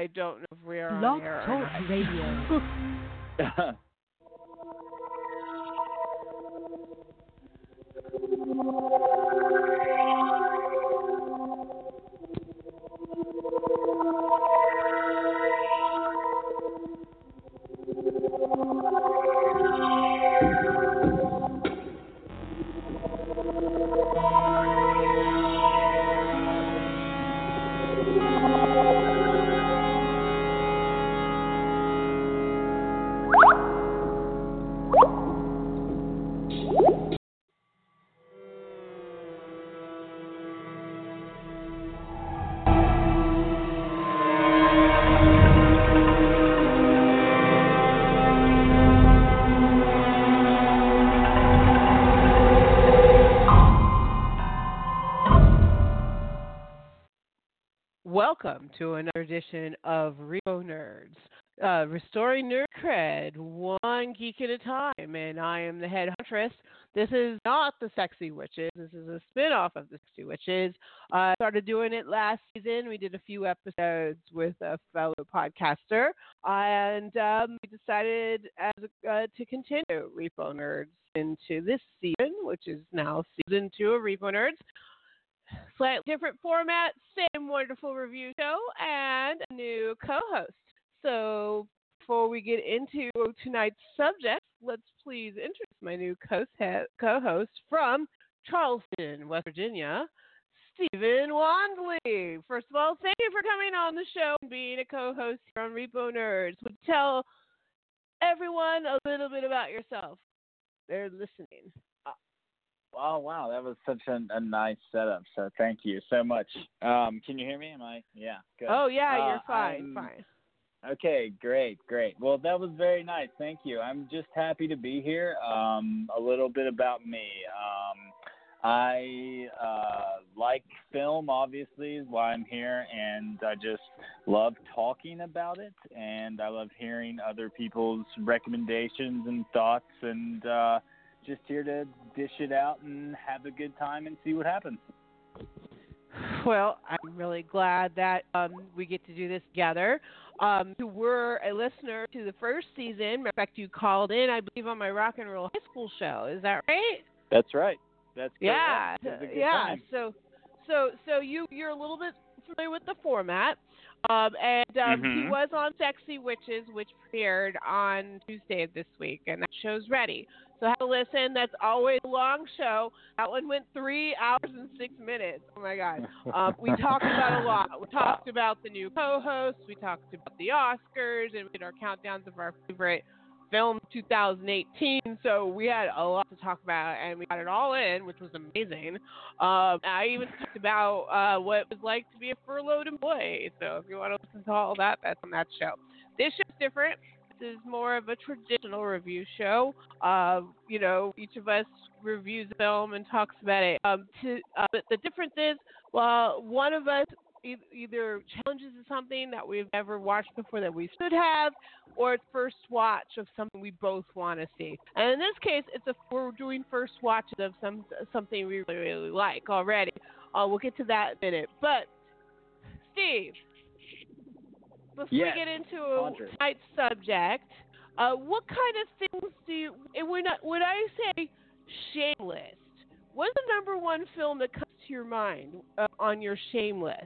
I don't know if we are Blog on air. Talk not. Radio. Welcome to another edition of Repo Nerds, uh, restoring nerd cred one geek at a time. And I am the head hauntress. This is not the Sexy Witches. This is a spin-off of the Sexy Witches. I started doing it last season. We did a few episodes with a fellow podcaster, and um, we decided as uh, to continue Repo Nerds into this season, which is now season two of Repo Nerds slightly different format, same wonderful review show, and a new co-host. So before we get into tonight's subject, let's please introduce my new co-host from Charleston, West Virginia, Stephen Wandling. First of all, thank you for coming on the show and being a co-host here on Repo Nerds. Would tell everyone a little bit about yourself? They're listening. Oh wow, that was such a, a nice setup. So thank you so much. Um, can you hear me? Am I? Yeah. Good. Oh yeah, Uh, you're fine, I'm- fine. Okay, great, great. Well, that was very nice. Thank you. I'm just happy to be here. Um, a little bit about me. Um, I uh, like film, obviously, is why I'm here, and I just love talking about it, and I love hearing other people's recommendations and thoughts, and uh, just here to dish it out and have a good time and see what happens. Well, I'm really glad that um, we get to do this together. Um, you were a listener to the first season. In fact, you called in, I believe, on my rock and roll high school show. Is that right? That's right. That's Yeah, correct. A good yeah. time. So, so, so you you're a little bit familiar with the format. Um, and um, he Mhm. was on Sexy Witches, which premiered on Tuesday of this week, and that show's ready. So have a listen. That's always a long show. That one went three hours and six minutes. Oh my god. Um, we talked about a lot. We talked about the new co-hosts. We talked about the Oscars, and we did our countdowns of our favorite film 2018. So we had a lot to talk about, and we got it all in, which was amazing. Um, I even talked about uh, what it was like to be a furloughed employee. So if you want to listen to all that, that's on that show. This show's different. Is more of a traditional review show. Uh, you know, each of us reviews a film and talks about it. Um, to, uh, but the difference is, well, one of us e- either challenges something that we've never watched before that we should have, or it's first watch of something we both want to see. And in this case, it's a we're doing first watches of some something we really really like already. Uh, we'll get to that in a minute. But Steve, before Yes, we get into a tonight's subject, uh, what kind of things do you? And when I, when I say shame list, what's the number one film that comes to your mind uh, on your shame list?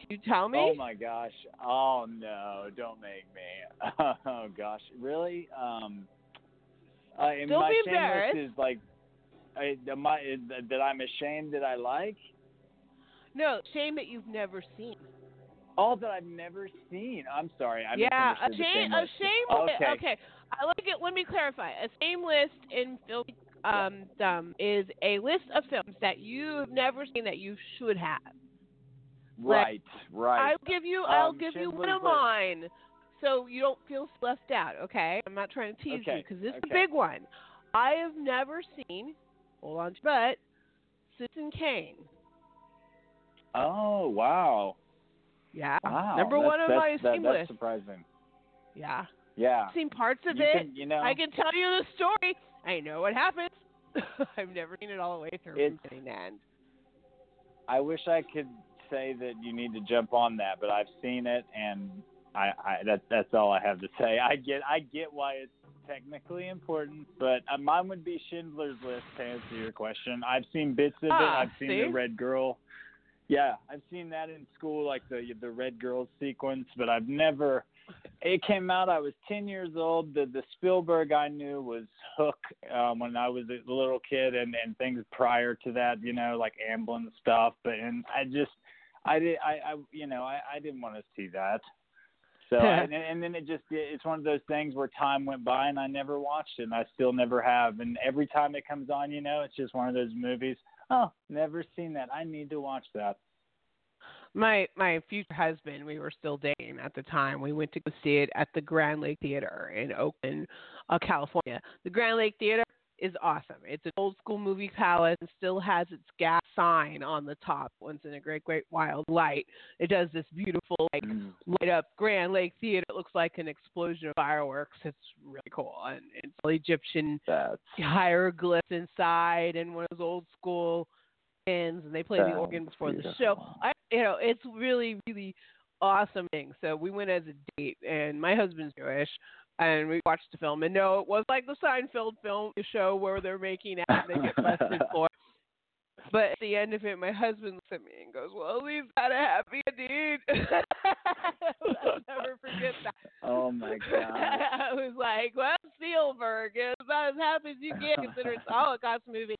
Can you tell me? Oh my gosh! Oh no! Don't make me. Oh gosh! Really? Um, uh, Don't my be shame embarrassed. is like, I, am I, that I'm ashamed that I like. No, shame that you've never seen. All that I've never seen. I'm sorry. I yeah, a shame, a list. shame. Okay. okay. I like it. Let me clarify. A shame list in film um, um, is a list of films that you've never seen that you should have. Right. Right. I'll give you. I'll Um, give you one of mine, so you don't feel left out. Okay, I'm not trying to tease you because this is a big one. I have never seen. Hold on, but Citizen Kane. Oh wow. Yeah, Wow. number that's, one on my that, that's list. surprising. Yeah, Yeah. I've seen parts of you it. Can, you know. I can tell you the story. I know what happens. I've never seen it all the way through It's- from beginning to end. I wish I could say that you need to jump on that, but I've seen it, and I, I that that's all I have to say. I get I get why it's technically important, but uh, mine would be Schindler's List to answer your question. I've seen bits of ah, it. I've seen see? the Red Girl. Yeah, I've seen that in school, like the the Red Girls sequence, but I've never. It came out. I was ten years old. The the Spielberg I knew was Hook um, when I was a little kid, and and things prior to that, you know, like Amblin stuff. But and I just, I did, I, I you know, I, I didn't want to see that. So and, and then it just it's one of those things where time went by and I never watched it and I still never have and every time it comes on you know it's just one of those movies oh never seen that. I need to watch that. My my future husband we were still dating at the time. We went to go see it at the Grand Lake Theater in Oakland uh, California. The Grand Lake Theater is awesome. It's an old school movie palace and still has its gas sign on the top. Once in a great, great wild light. It does this beautiful like Mm. light up Grand Lake Theater. It looks like an explosion of fireworks. It's really cool. And it's all Egyptian that's hieroglyphs inside and one of those old school pins and they play the Sounds organ before the show. I you know, it's really, really awesome thing. So we went as a date and my husband's Jewish and we watched the film and no, it was like the Seinfeld film show where they're making out and they get busted for. But at the end of it, my husband looks at me and goes, "Well, at least had a happy ending." I'll never forget that. oh my god I was like, well, Spielberg is about as happy as you get considering it's a Holocaust movie.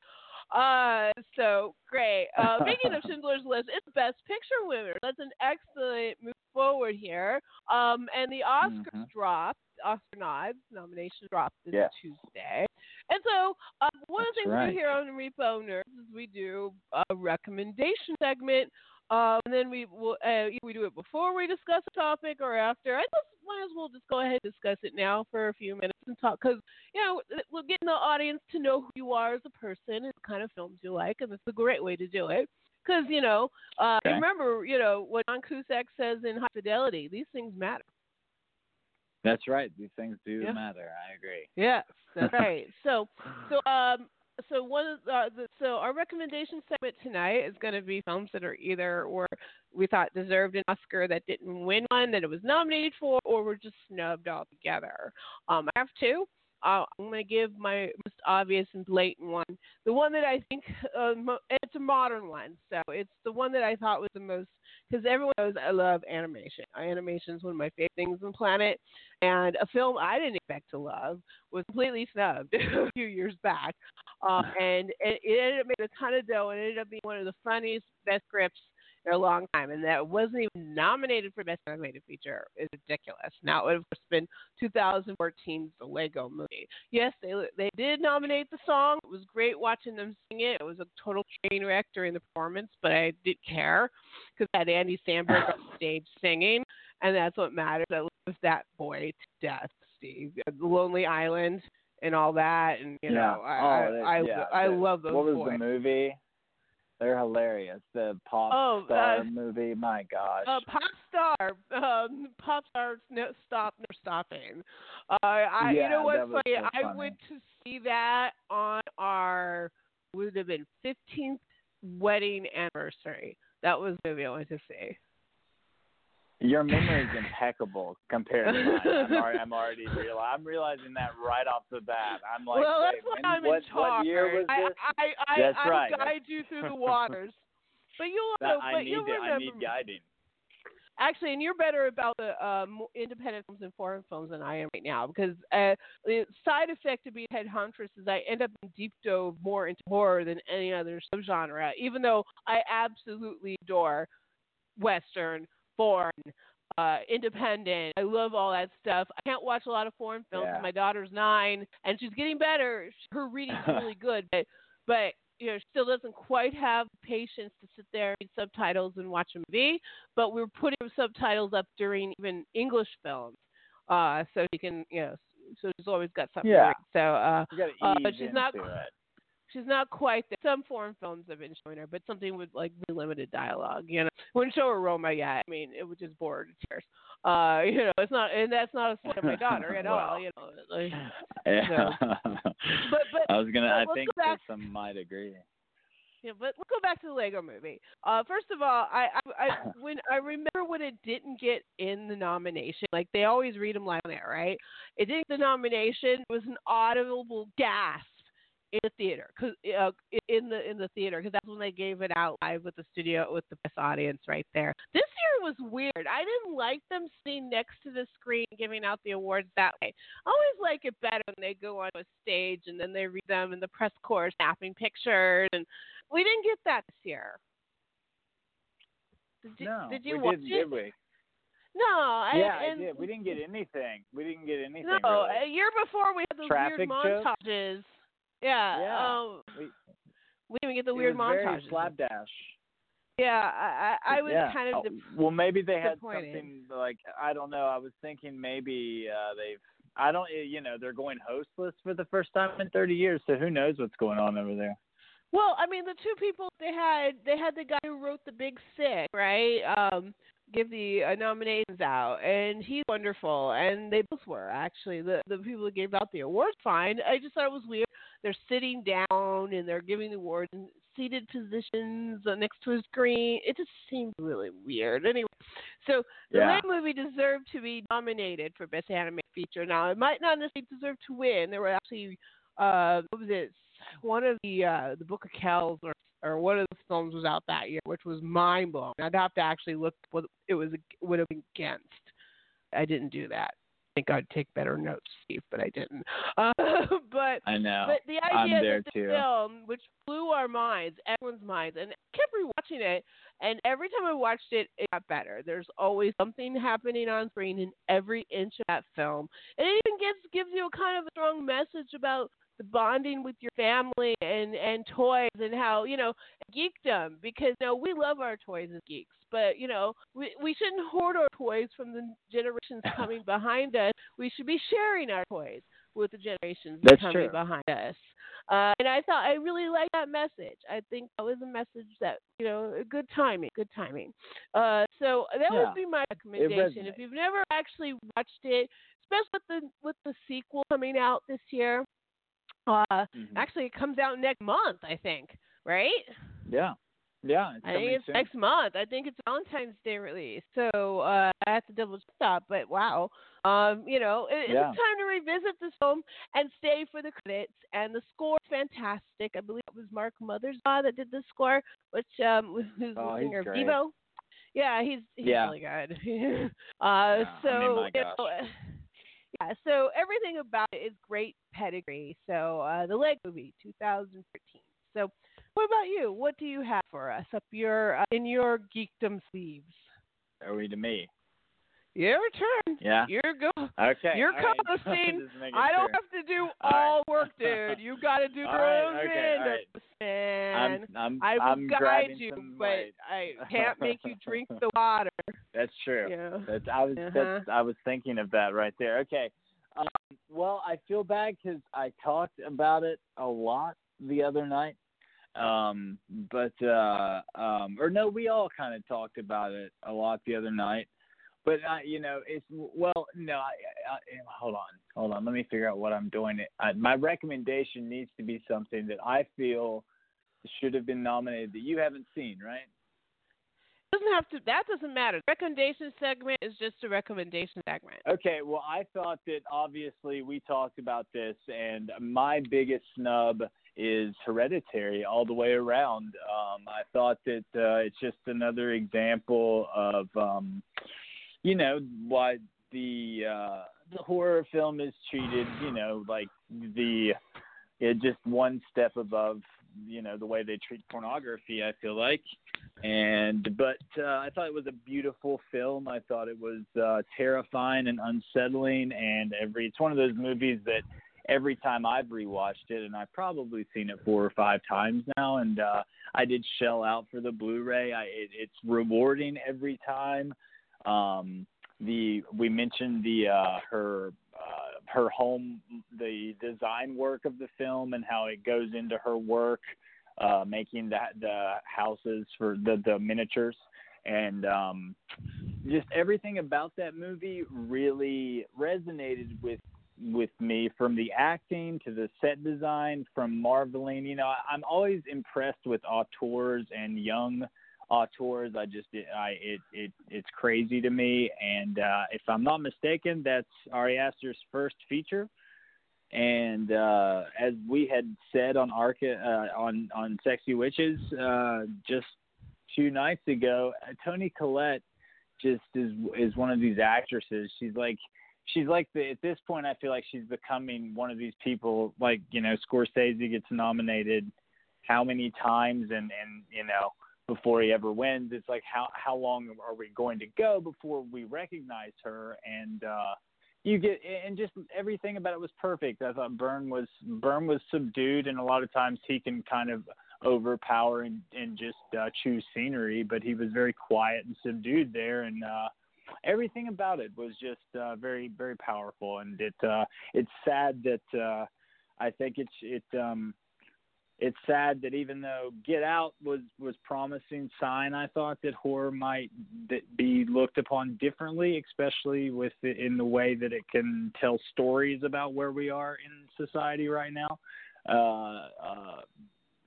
Uh, so great. Uh, speaking of Schindler's List, it's Best Picture winner. That's an excellent move forward here. Um, and the Oscars Mhm. dropped. Oscar nods nominations dropped this Yes. Tuesday. And so um, one of the things right. we do here on the Repo Nerds is we do a recommendation segment. Um, and then we will uh, we do it before we discuss a topic or after. I just might as well just go ahead and discuss it now for a few minutes and talk because you know we're getting the audience to know who you are as a person and the kind of films you like, and it's a great way to do it. Because you know, uh, Okay. remember, you know what John Cusack says in High Fidelity: these things matter. That's right these things do Yeah. matter I agree Yes, that's right. So, so um, so one of uh, the, so our recommendation segment tonight is going to be films that are either or we thought deserved an Oscar that didn't win one that it was nominated for, or were just snubbed altogether. Um, I have two. Uh, I'm going to give my most obvious and blatant one, the one that I think uh, mo- it's a modern one, so it's the one that I thought was the most because everyone knows I love animation. Animation is one of my favorite things on the planet, and a film I didn't expect to love was completely snubbed a few years back, uh, and it, it ended up making a ton of dough and it ended up being one of the funniest, best scripts a long time, and that wasn't even nominated for best animated feature is ridiculous. Now it would have been 2014's The Lego Movie. Yes, they they did nominate the song. It was great watching them sing it. It was a total train wreck during the performance, but I didn't care because I had Andy Samberg on stage singing, and that's what matters. I love that boy to death, Steve. The Lonely Island and all that, and you yeah know, I oh, I, yeah, I, I love those what was boys. the movie they're hilarious the pop Oh, star uh, movie my gosh Uh, pop star, um, pop stars, no stop, no stopping. Uh, I, you know what's that was funny? I went to see that on our would have been 15th wedding anniversary. That was the movie I went to see. Your memory is impeccable compared to mine. I'm already, I'm already real. I'm realizing that right off the bat. I'm like, well, that's why I'm what, in charge. what year was I, this? I, I, That's I right. guide you through the waters. But you'll That- know, I but need you'll remember. I need guiding. Actually, and you're better about the um, independent films and foreign films than I am right now because uh, the side effect of being head hauntress is I end up in deep dove more into horror than any other subgenre, even though I absolutely adore Western, foreign, uh, independent. I love all that stuff. I can't watch a lot of foreign films. Yeah. My daughter's nine, and she's getting better. Her reading's really good, but but you know, still doesn't quite have patience to sit there and read subtitles and watch a movie. But we're putting subtitles up during even English films, uh, so she can, you know, so she's always got something. Yeah. read. So uh, Uh, but she's not- it. She's not quite there. Some foreign films have been showing her, but something with like really limited dialogue. You know, wouldn't show her Roma yet. I mean, it would just bore her to tears. Uh, you know, it's not, and that's not a slight of my daughter at all. You know, like, Yeah. but but I was gonna. I think some might agree. Yeah, but let's go back to the Lego Movie. Uh, first of all, I, I, I when I remember when it didn't get in the nomination, like they always read them live on there, right? It didn't get the nomination. It was an audible gasp in the theater because uh, in the in the theater because that's when they gave it out live with the studio with the best audience right there. This year was weird. I didn't like them sitting next to the screen giving out the awards that way. I always like it better when they go on a stage and then they read them in the press corps, snapping pictures, and we didn't get that this year. Did you, no, did you we watch didn't, it? did we? No, I, yeah, and, I did. We didn't get anything. We didn't get anything. No, really. a year before we had those Traffic weird jokes? Yeah. Yeah. Um, We- we didn't get the weird montage. slapdash. Yeah, I, I, I was yeah. kind of. Oh, Dep- well, maybe they had something like I don't know. I was thinking maybe uh they've. I don't. You know, they're going hostless for the first time in 30 years. So who knows what's going on over there? well, I mean, the two people they had, they had the guy who wrote The Big Sick, right? Um, give the uh, nominations out, and he's wonderful, and they both were actually the the people who gave out the awards. Fine, I just thought it was weird. They're sitting down and they're giving the awards in seated positions uh, next to a screen. It just seemed really weird. Anyway, so the Yeah. Movie deserved to be nominated for Best Animated Feature. Now, it might not necessarily deserve to win. There were actually, uh, what was it? One of the uh, the Book of Kells or or one of the films was out that year, which was mind blowing. I'd have to actually look what it was would have been against. I didn't do that. I think I'd take better notes, Steve, but I didn't. Uh, but I know. but the I'm idea there that the too. film, which blew our minds, everyone's minds, and I kept rewatching it, and every time I watched it, it got better. There's always something happening on screen in every inch of that film, and it even gives gives you a kind of a strong message about the bonding with your family and and toys and how you know geekdom because you know we love our toys as geeks but you know we we shouldn't hoard our toys from the generations coming behind us we should be sharing our toys with the generations That's coming true. behind us uh, and I thought I really liked that message. I think that was a message that you know, good timing, good timing. Uh, so that Yeah. would be my recommendation. If you've never actually watched it, especially with the with the sequel coming out this year, uh, Mhm. actually it comes out next month, I think, right? Yeah. Yeah. It's I think it's soon. next month. I think it's Valentine's Day release. So uh, I have to double check that. But wow, um, you know, it, Yeah. it's time to revisit this film and stay for the credits. And the score is fantastic. I believe it was Mark Mothersbaugh that did the score, which um, who's the Oh, he's singer of. Devo. Yeah, he's he's Yeah. really good. uh, Yeah, so I mean, my you gosh. know, yeah, so everything about it is great pedigree. So uh, the Leg movie, 2013. So what about you? What do you have for us up your uh, in your geekdom sleeves? Are we to me? Your turn. Yeah. You're go. Okay. You're all right. co-hosting. Making I don't sure. have to do All all right. work, dude. You got to do your right, own okay, thing, right. I'm I'm I will I'm guide you, but light. I can't make you drink the water. That's true. Yeah. That's, I was Uh-huh. that's, I was thinking of that right there. Okay. Um, well, I feel bad because I talked about it a lot the other night. Um, but uh, um, or no, we all kind of talked about it a lot the other night. But uh, you know, it's well, no. I, I, I, hold on, hold on. Let me figure out what I'm doing. I, my recommendation needs to be something that I feel should have been nominated that you haven't seen, right? doesn't have to. That doesn't matter. Recommendation segment is just a recommendation segment. Okay, well, I thought that obviously we talked about this, and my biggest snub is Hereditary all the way around. Um, I thought that uh, it's just another example of, um, you know, why the uh, the horror film is treated, you know, like the it just one step above, you know, the way they treat pornography. I feel like and but uh, I thought it was a beautiful film. I thought it was uh, terrifying and unsettling, and every it's one of those movies that every time I've rewatched it, and I've probably seen it four or five times now, and uh, I did shell out for the Blu-ray. I, it, it's rewarding every time. Um, the we mentioned the uh, her uh, her home, the design work of the film, and how it goes into her work uh, making the the houses for the the miniatures, and um, just everything about that movie really resonated with with me from the acting to the set design, from marveling. You know, I'm always impressed with auteurs and young auteurs. I just I it it it's crazy to me. And uh, if I'm not mistaken, that's Ari Aster's first feature. And uh, as we had said on Arca uh, on on Sexy Witches uh, just two nights ago, Toni Collette just is is one of these actresses. She's like she's like the at this point I feel like she's becoming one of these people like, you know, Scorsese gets nominated how many times and and you know, before he ever wins, it's like how how long are we going to go before we recognize her? And uh you get and just everything about it was perfect. I thought Byrne was Byrne was subdued and a lot of times he can kind of overpower and, and just uh, choose scenery, but he was very quiet and subdued there, and uh, everything about it was just uh, very very powerful. And it uh, it's sad that uh, I think it's it um, it's sad that even though Get Out was was promising sign, I thought that horror might be looked upon differently, especially with the, in the way that it can tell stories about where we are in society right now. Uh, uh,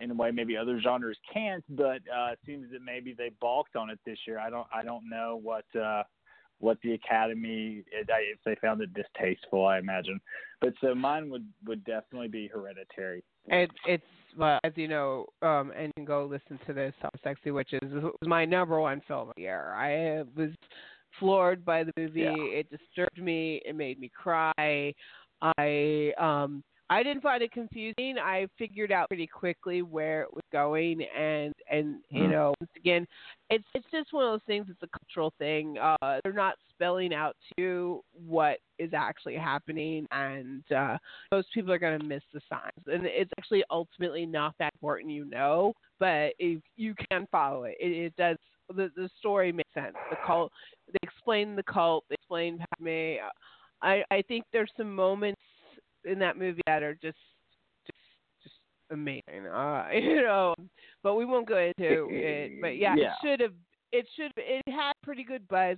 in a way maybe other genres can't, but uh, it seems that maybe they balked on it this year. I don't I don't know what uh, what the Academy if they found it distasteful. I imagine, but so mine would would definitely be Hereditary. It, it's well, as you know, um, and you can go listen to this on Sexy Witches. It was my number one film of the year. I was floored by the movie. Yeah. It disturbed me. It made me cry. I um I didn't find it confusing. I figured out pretty quickly where it was going, and and you Hmm. know, once again, it's it's just one of those things. It's a cultural thing. Uh, they're not spelling out to you what is actually happening, and uh, most people are going to miss the signs. And it's actually ultimately not that important, you know, but if you can follow it, it, it does. The the story makes sense. The cult, they explain the cult, they explain Paimon. I I think there's some moments in that movie that are just just just amazing. Uh, you know, but we won't go into it. But yeah, Yeah. it should have. It should. It had pretty good buzz.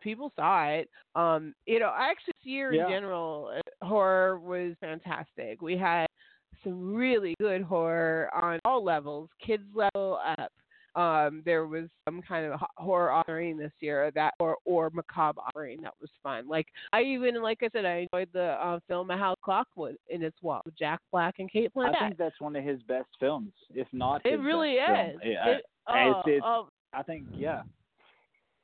People saw it. Um, you know, actually, this year Yeah. in general, uh, horror was fantastic. We had some really good horror on all levels, kids level up. Um, there was some kind of horror offering this year that or or macabre offering that was fun. Like I even like I said, I enjoyed the uh, film A House Clock with, in its wall with Jack Black and Cate Blanchett. I think that's one of his best films, if not. it really is. Yeah, It- I- oh, it's- it's- oh, I think yeah.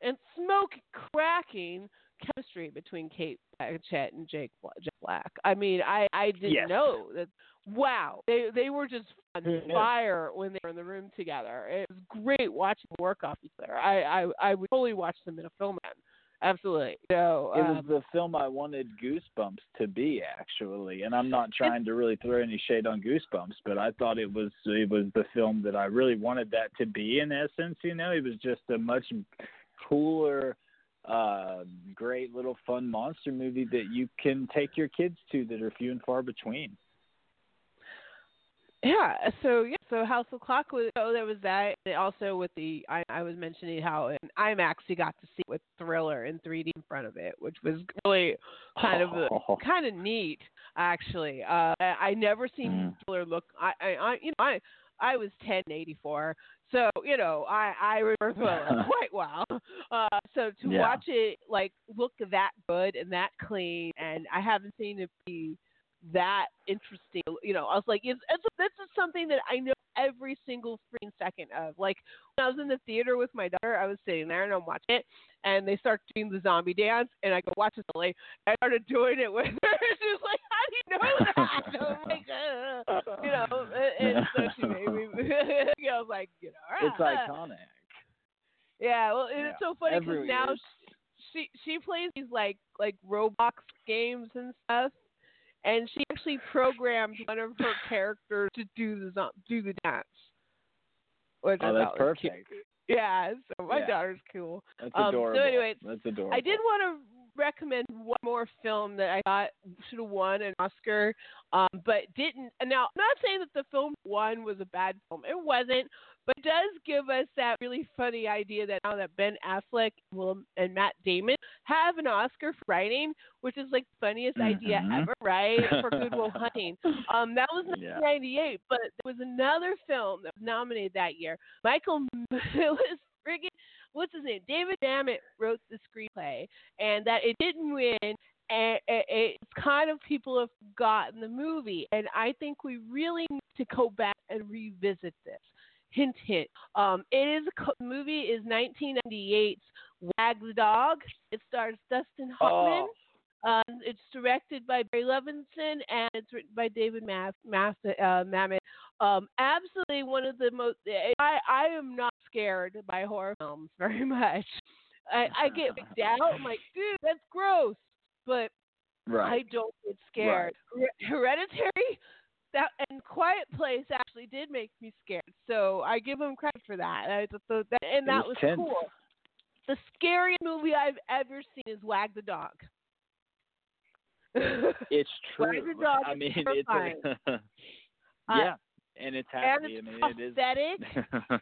and smoke cracking chemistry between Cate Blanchett and Jake Bla- Black. I mean, I I didn't Yes. know that. Wow, they they were just on fire when they were in the room together. It was great watching them work off each other. I I I would totally watch them in a film again. Absolutely. So It was um, the film I wanted Goosebumps to be actually, and I'm not trying to really throw any shade on Goosebumps, but I thought it was it was the film that I really wanted that to be. In essence, you know, it was just a much cooler, uh, great little fun monster movie that you can take your kids to that are few and far between. Yeah, so yeah, so House of Clock was oh there was that. And also with the I, I was mentioning how in IMAX you got to see with Thriller in 3D in front of it, which was really kind of Oh. kind of neat actually. Uh, I, I never seen Mm. Thriller look. I, I, I you know I I was 10 84, so you know I I remember quite well. Uh, so to Yeah. watch it like look that good and that clean, and I haven't seen it be that interesting. You know, I was like, it's, it's this is something that I know every single freaking second of. Like when I was in the theater with my daughter, I was sitting there and I'm watching it, and they start doing the zombie dance, and I go watch this late. I started doing it with her. She was like, "How do you know that?" I'm like, uh, you know, and, and so she made me. I was like, you know, It's ah. iconic. Yeah, well, Yeah. it's so funny because now it's- she she plays these like like Roblox games and stuff, and she actually programmed one of her characters to do the do the dance. Which Oh, that's was cute. perfect. Yeah, so my Yeah. daughter's cool. That's Um, so adorable. anyway, that's adorable. I did want to recommend one more film that I thought should have won an Oscar, um, but didn't. And now, I'm not saying that the film one was a bad film. It wasn't, but it does give us that really funny idea that now that Ben Affleck will, and Matt Damon have an Oscar for writing, which is like funniest mm-hmm. idea ever, right? For Good Will Hunting. Um, that was 1998, yeah. but there was another film that was nominated that year. Michael, it was friggin' what's his name? David Mamet wrote the screenplay, and that it didn't win. And it's kind of people have forgotten the movie, and I think we really need to go back and revisit this. Hint, hint. Um, it is a co- movie is 1998's Wag the Dog. It stars Dustin Hoffman. Oh. Um, it's directed by Barry Levinson and it's written by David Math, Math, uh, Mamet. Um, absolutely one of the most. I I am not scared by horror films very much. I I get freaked out. I'm like, dude, that's gross. But right. I don't get scared. Right. Hereditary, that and Quiet Place actually did make me scared. So I give him credit for that. I, that and that was, was cool. The scariest movie I've ever seen is Wag the Dog. it's true. Wag the Dog I mean, it's a, uh, yeah, and it's happy. And it's I mean, it is pathetic.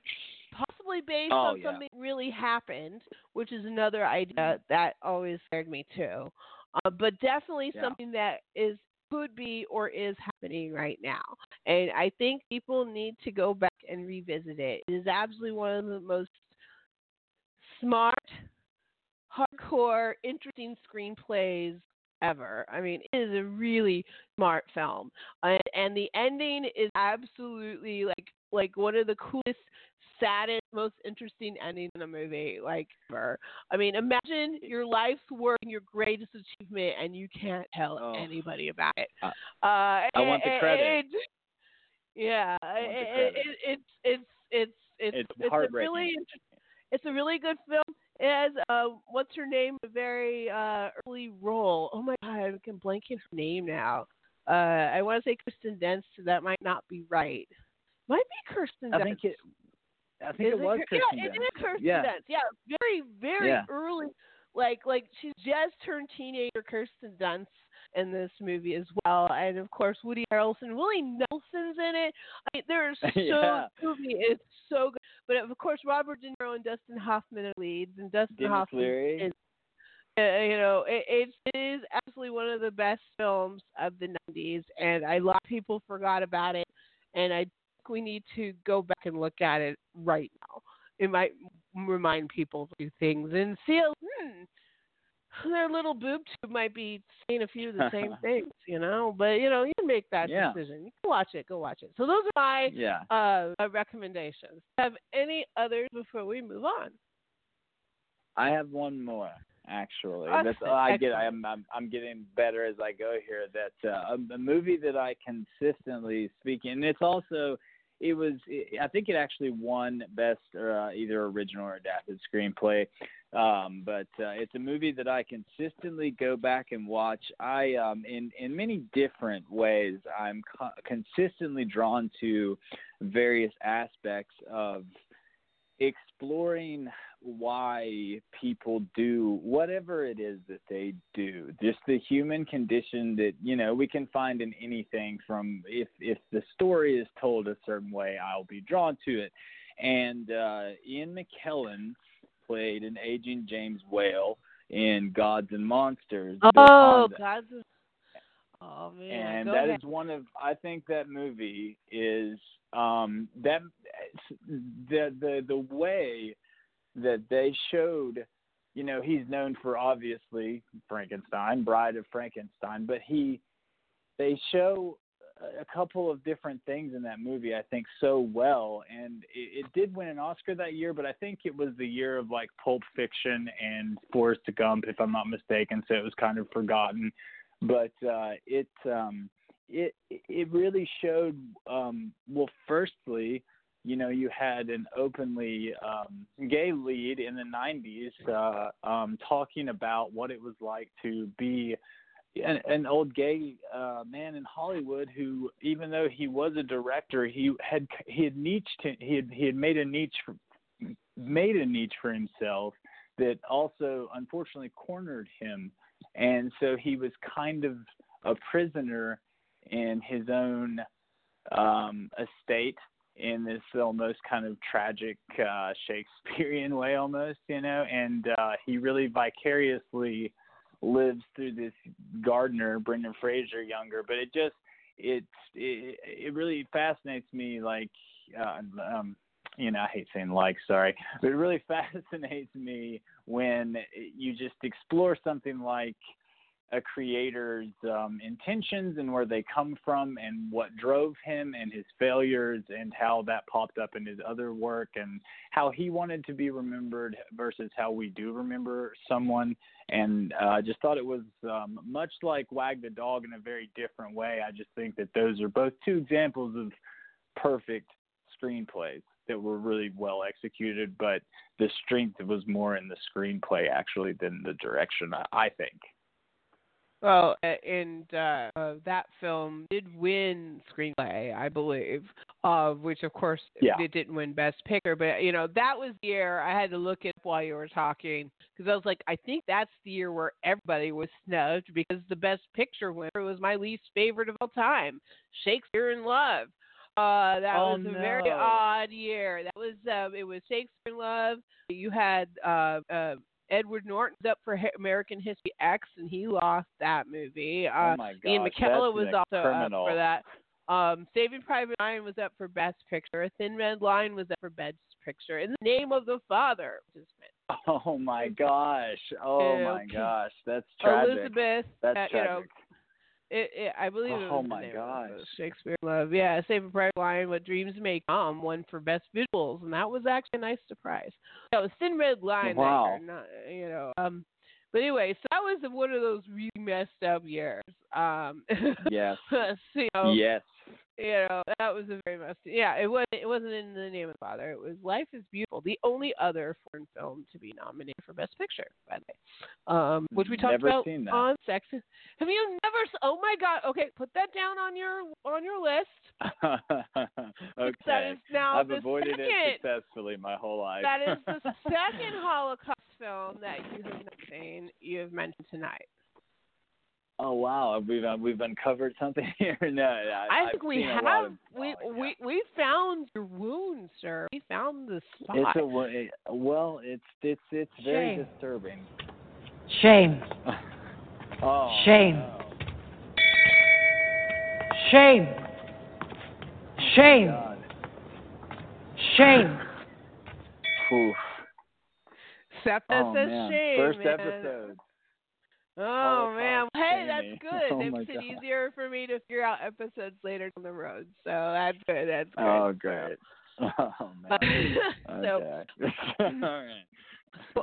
possibly based oh, on yeah. something really happened, which is another idea that always scared me too. Uh, but definitely yeah. something that is could be or is happening right now. And I think people need to go back and revisit it. It is absolutely one of the most smart, hardcore, interesting screenplays ever. I mean, it is a really smart film, and, and the ending is absolutely like like one of the coolest, saddest, most interesting ending in a movie like ever. I mean, imagine your life's work and your greatest achievement, and you can't tell Oh. anybody about it. Uh, I want the credit. it- yeah, want the it- it- credit. it- it's it's it's it's It's it's a really it's a really good film. It has uh what's her name? A very uh early role. Oh my god, I'm blanking her name now. Uh I want to say Kristen Dunst. So that might not be right. Might be Kirsten I Dunst. think it. I think Is it was Kir- Kristen yeah, Dunst. it is Kirsten yeah. Dunst. Yeah, very very Yeah. early. Like like she's just turned teenager Kirsten Dunst in this movie as well, and of course Woody Harrelson, Willie Nelson's in it. I mean, there's so Yeah. movie is so good. But of course Robert De Niro and Dustin Hoffman are leads, and Dustin Denis Hoffman Leary. is uh, you know, it, it's, it is absolutely one of the best films of the 90s, and a lot of people forgot about it, and I think we need to go back and look at it right now. It might remind people of a few things and see, hmm, their little boob tube might be saying a few of the same things, you know. But you know, you can make that Yeah. decision. You can watch it. Go watch it. So those are my Yeah. uh, recommendations. Have any others before we move on? I have one more actually. That's I get. I'm, I'm I'm getting better as I go here. That uh, a, a movie that I consistently speaking, and it's also it was. I think it actually won best uh, either original or adapted screenplay. Um, but uh, it's a movie that I consistently go back and watch. I um, in in many different ways. I'm co- consistently drawn to various aspects of exploring why people do whatever it is that they do just the human condition that you know we can find in anything from if if the story is told a certain way i'll be drawn to it and uh ian mckellen played an aging james whale in gods and monsters Oh, God's. Oh man. and Go that ahead. is one of I think that movie is um that the the the way that they showed you know he's known for obviously Frankenstein Bride of Frankenstein but he they show a couple of different things in that movie I think so well and it, it did win an Oscar that year but I think it was the year of like Pulp Fiction and Forrest Gump if I'm not mistaken so it was kind of forgotten but uh, it um, it it really showed. Um, well, firstly, you know, you had an openly um, gay lead in the '90s uh, um, talking about what it was like to be an, an old gay uh, man in Hollywood who, even though he was a director, he had he had niched he had he had made a niche made a niche for himself that also unfortunately cornered him and so he was kind of a prisoner in his own um, estate in this almost kind of tragic uh, Shakespearean way, almost, you know, and uh, he really vicariously lives through this gardener, Brendan Fraser, younger. But it just it it, it really fascinates me, like. Uh, um, you know, I hate saying like, sorry, but it really fascinates me when you just explore something like a creator's um, intentions and where they come from and what drove him and his failures and how that popped up in his other work and how he wanted to be remembered versus how we do remember someone and uh, I uh, just thought it was um, much like Wag the Dog in a very different way. I just think that those are both two examples of perfect screenplays that were really well executed, but the strength was more in the screenplay actually than the direction. I think. Well, and uh, uh, that film did win screenplay, I believe, uh, which of course yeah. it didn't win Best Picture. But you know that was the year I had to look it up while you were talking because I was like, I think that's the year where everybody was snubbed because the Best Picture winner was my least favorite of all time, Shakespeare in Love. Uh, that oh, was a no. very odd year. That was um, it was Shakespeare in Love. You had uh, uh, Edward Norton's up for American History X, and he lost that movie. Uh, oh my gosh, Ian McKellen was also criminal. up for that. Um, Saving Private Ryan was up for Best Picture. A Thin Red Line was up for Best Picture. In the Name of the Father, Oh my gosh! Oh my gosh! That's tragic. Elizabeth, That's uh, tragic. You know, it, it, I believe it oh was my gosh. Shakespeare Love. Yeah, Saving Private Ryan, What Dreams May Come, won for Best Visuals, and that was actually a nice surprise. That was Thin Red Line. Wow. Year, not, you know. Um, but anyway, so that was one of those really messed up years. Um, yes. so, you know, yes you know that was a very messy. Yeah, it was. It wasn't in the name of the father. It was Life is Beautiful, the only other foreign film to be nominated for Best Picture, by the way, um, which we talked never about on Sex. Have you never? Oh my God! Okay, put that down on your on your list. okay. That is now I've avoided second, it successfully my whole life. that is the second Holocaust film that you have not seen. You have mentioned tonight. Oh wow, we've uh, we've uncovered something here. no, I, I I've think we have. of, we oh, we we found your wound, sir. We found the spot. It's a well, it's it's it's very disturbing. Shame. oh. Shame. no. Shame. Shame. God. Shame. Oof. Septa Oh, says man. shame. First man. episode. Oh man, hey, that's good. Oh, it makes it God. easier for me to figure out episodes later down the road. So that's good. That's good. Oh great. Oh man. so, Okay. All right.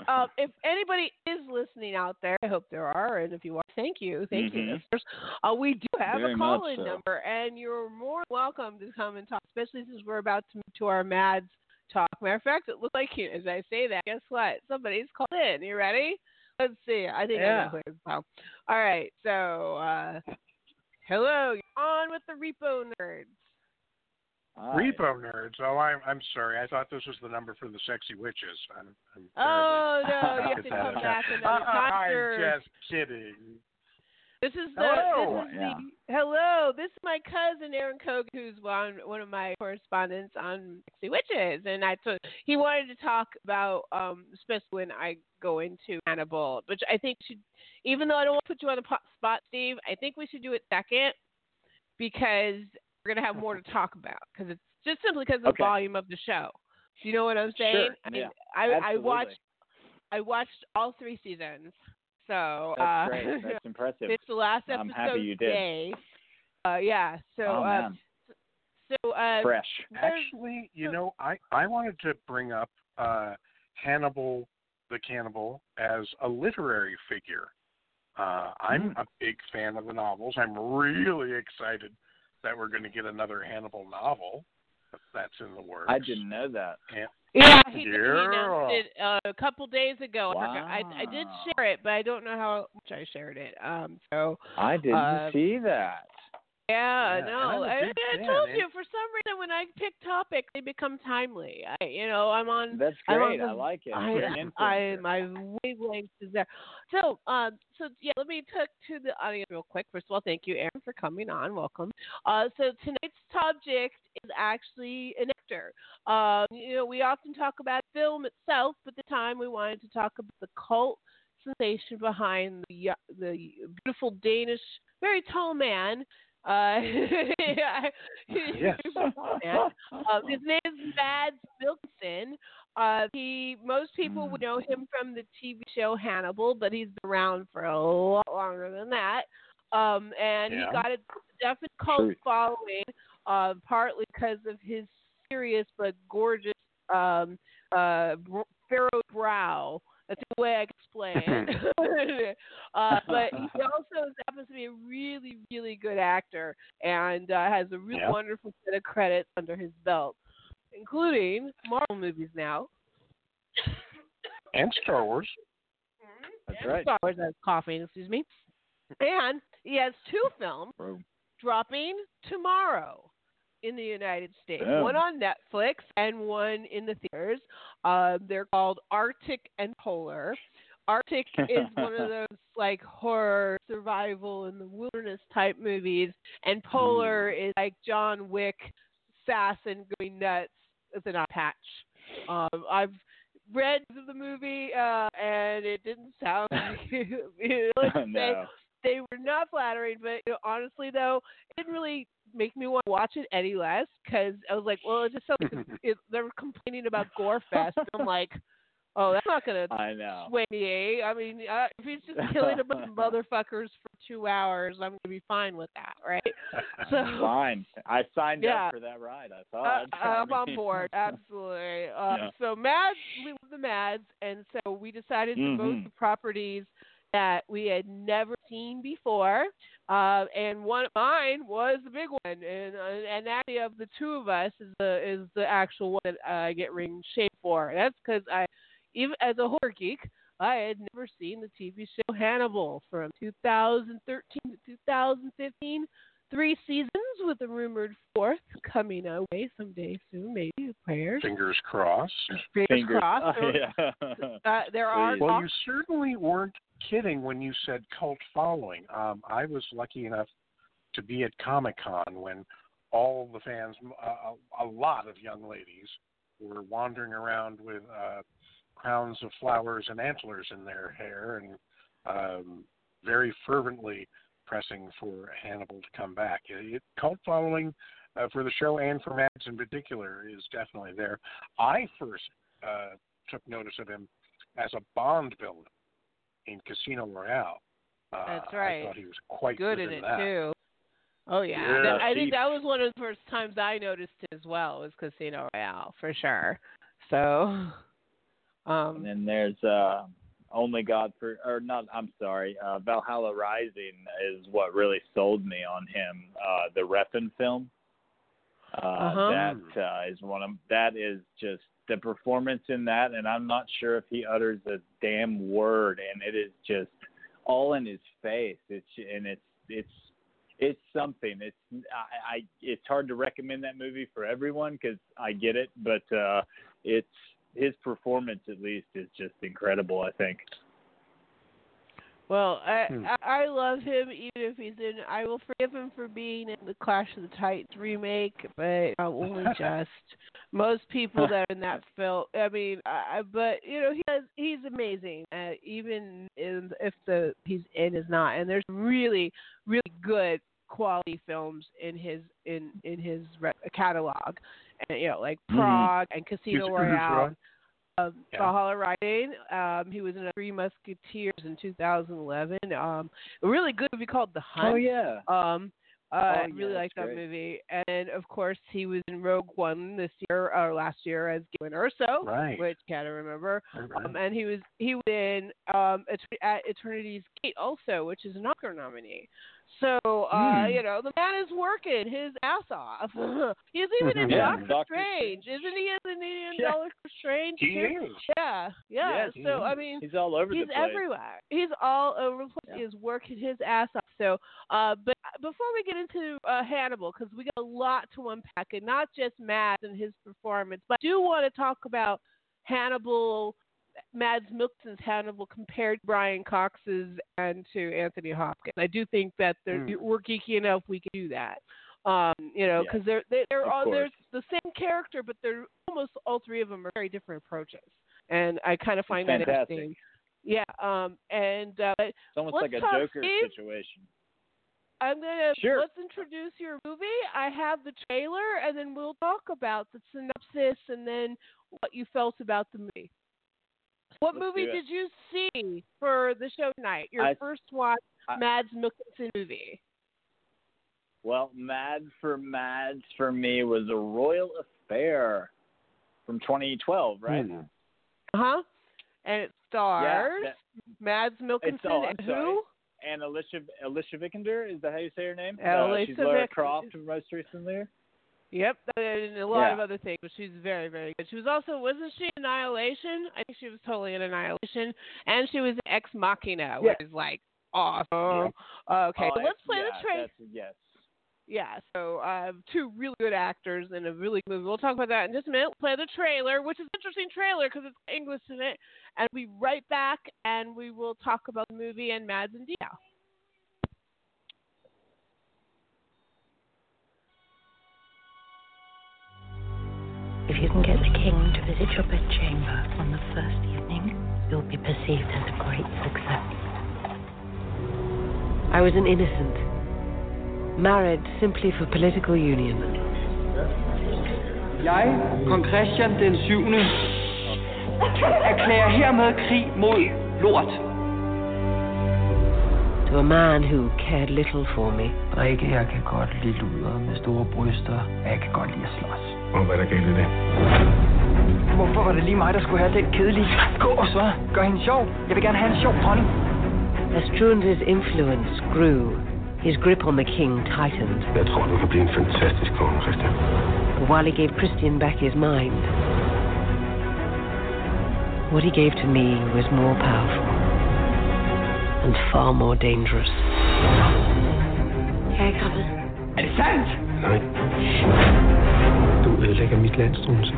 um, if anybody is listening out there, I hope there are, and if you are, thank you, thank you, Mhm. listeners. Uh, we do have Very a call-in so. number, and you're more than welcome to come and talk, especially since we're about to move to our Mads talk. Matter of fact, it looks like you, as I say that, guess what? Somebody's called in. You ready? Let's see. I think I Yeah. know who it is. Well, all right. So, uh, hello. You're on with the Repo Nerds. Hi. Repo nerds. Oh, I'm I'm sorry. I thought this was the number for the sexy witches. I'm, I'm Oh no, you have to come back Uh, another time. I'm just kidding. This is the Hello. this is Yeah. the hello. This is my cousin Aaron Kogan, who's one one of my correspondents on Sexy Witches, and I took he wanted to talk about um especially when I go into Hannibal, which I think should even though I don't want to put you on the spot, Steve, I think we should do it second because we're gonna have more to talk about because it's just simply because of Okay. the volume of the show. Do you know what I'm saying? Sure, I mean, yeah, I I watched I watched all three seasons. So That's uh, great. That's impressive. it's the last episode I'm happy you did. today. Uh, yeah. So, oh uh, man, so uh, fresh. Actually, you know, I I wanted to bring up uh, Hannibal the Cannibal as a literary figure. Uh, I'm Hmm. a big fan of the novels. I'm really excited that we're going to get another Hannibal novel. That's in the works. I didn't know that. yeah, he, he announced it uh, a couple days ago. I, forgot- I I did share it, but I don't know how much I shared it. Um. So I didn't Uh, see that. Yeah, Yeah, no, I, I fan, told and- you for some reason when I pick topics, they become timely. I, you know, I'm on That's I'm on great. I like it. I, my wavelength is there. So, um, so yeah, let me talk to the audience real quick. First of all, thank you, Aaron, for coming on. Welcome. Uh, so tonight's subject is actually an actor. Um, you know, we often talk about film itself, but the time we wanted to talk about the cult sensation behind the the beautiful Danish, very tall man. Uh, Yes. man. Uh, his name is Mads Mikkelsen. Uh, he most people would know him from the TV show Hannibal, but he's been around for a lot longer than that. Um, and Yeah. he got a definite cult Truth. following, uh, partly because of his serious but gorgeous um, uh, pharaoh brow. That's the way I can explain uh, but he also happens to be a really, really good actor and uh, has a really Yeah. wonderful set of credits under his belt, including Marvel movies now. and Star Wars. That's And right. Star Wars, that's coughing, excuse me. And he has two films dropping tomorrow in the United States. Boom. One on Netflix and one in the theaters. Uh, they're called Arctic and Polar. Arctic is one of those like horror survival in the wilderness type movies, and Polar is like John Wick, assassin going nuts with an eye patch. Um, I've read the movie, uh, and it didn't sound like it. Say no. They were not flattering, but you know, honestly though, it didn't really make me want to watch it any less because I was like, well, it just sounds like it, they were complaining about Gore Fest. I'm like, oh, that's not gonna I know. sway me. I mean, uh, if he's just killing a bunch of motherfuckers for two hours, I'm gonna be fine with that, right? So. Fine. I signed Yeah. up for that ride. I Uh, thought. I'm on board, absolutely. Uh, Yeah. So Mads, we love the Mads, and so we decided to go Mhm. to properties that we had never seen before. Uh, and one of mine was the big one, and and actually of the two of us is the is the actual one that I get ring shape for. That's because I, even as a horror geek, I had never seen the TV show Hannibal from 2013 to 2015 three seasons with a rumored fourth coming our way someday soon, maybe. Prayers. Fingers crossed. Fingers, Fingers. crossed. Oh, There- yeah. uh, there are Well, talks- you certainly weren't kidding when you said cult following. Um, I was lucky enough to be at Comic Con when all the fans, uh, a lot of young ladies, were wandering around with uh, crowns of flowers and antlers in their hair and um, very fervently pressing for Hannibal to come back. It, cult following uh, for the show and for Mads in particular is definitely there. I first uh, took notice of him as a Bond villain in Casino Royale. Uh, That's right. I thought he was quite good good, in it that. too. Oh yeah, Yeah, That- I think that was one of the first times I noticed it as well. Was Casino Royale for sure. So, um, And then there's uh only God for or not I'm sorry, uh Valhalla Rising is what really sold me on him. Uh the Refn film. Uh Uh-huh. that uh, is one of that is just the performance in that and I'm not sure if he utters a damn word and it is just all in his face. It's and it's it's it's something. It's I, I it's hard to recommend that movie for everyone because I get it, but uh it's his performance at least is just incredible. I think. well, I, Hmm. I I love him even if he's in. I will forgive him for being in the Clash of the Titans remake, but uh, only just. Most people that are in that film, I mean, I, I- but you know, he has, he's amazing. Uh, even in, if the he's in is not, and there's really, really good quality films in his in in his re- catalog, and you know, like Mhm. Prague and Casino Royale. Ron? Um, Yeah. Valhalla Rising. Um, he was in Three Musketeers in 2011. Um, a really good movie called The Hunt. Oh yeah. Um, uh, Oh, I really that's like that great. movie. And of course, he was in Rogue One this year or last year as Galen Erso, Right. which can't remember. Right. Um, and he was he was in um, at Eternity's Gate also, which is an Oscar nominee. So uh, Hmm. you know the man is working his ass off. He's even in Yeah, Doctor, Doctor Strange, isn't he? In the in Yeah. Doctor Strange he too? is. Yeah, yeah. Yes, he so I mean, He's all over he's the place. He's everywhere. He's all over the place. Yeah. He is working his ass off. So, uh, but before we get into uh, Hannibal, because we got a lot to unpack, and not just Mads and his performance, but I do want to talk about Hannibal, Mads Mikkelsen's Hannibal compared Brian Cox's and to Anthony Hopkins. I do think that they're, Hmm. we're geeky enough we can do that. Um, you know, because they're they, they're Of all they're the same character, but they're almost all three of them are very different approaches, and I kind of find that interesting. Yeah. Um. And uh, It's almost like a talk, Joker Steve. situation. I'm gonna Sure. let's introduce your movie. I have the trailer, and then we'll talk about the synopsis and then what you felt about the movie. What Let's movie did you see for the show tonight? Your I- first watch, I- Mads Mikkelsen movie. Well, Mad for Mads for me was a royal affair from 2012, right? Hmm. Uh huh. And it stars that- Mads Mikkelsen oh, and who? And Alicia Alicia Vikander is that how you say her name? Alicia uh, she's Lara Vik- Croft most recently. Yep, and a lot of other things, but she's very, very good. She was also, wasn't she Annihilation? I think she was totally in Annihilation, and she was Ex Machina, which is like awesome. Okay, Oh, so let's play yeah, the trailer. Yes. Yeah, so uh, two really good actors in a really good movie. We'll talk about that in just a minute. Play the trailer, which is an interesting trailer because it's English in it, and we'll be right back, and we will talk about the movie and Mads and Detail. If you can get the king to visit your bedchamber on the first evening, you'll be perceived as a great success. I was an innocent, married simply for political union. Jeg, kong Christian den 7. erklærer hermed krig mod lort. To a man who cared little for me. Rikke, jeg kan godt lide luder med store bryster, og jeg kan godt lide at slås. Og hvad er der galt i det? Hvorfor var det lige mig, der skulle have den kedelige? Gå så, gør hende sjov. Jeg vil gerne have en sjov dronning. As Struensee's influence grew, his grip on the king tightened. Jeg tror, du kan blive en fantastisk konge, Christian. But while he gave Christian back his mind, what he gave to me was more powerful and far more dangerous. Jeg er gravid. Er det sandt? Nej. Ødelægger mit land, Struense.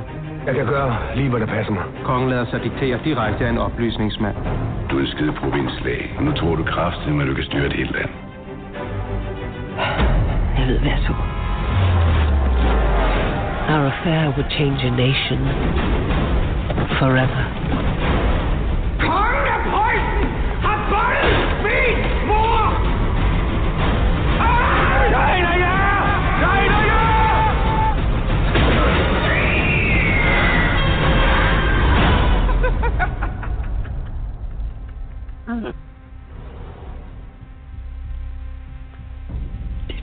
Jeg kan gøre lige, hvad der passer mig. Kongen lader sig diktere direkte af en oplysningsmand. Du er et skide provinslag, og nu tror du kraftigt, at du kan styre et helt land. Jeg ved, hvad jeg så. Our affair would change a nation forever. De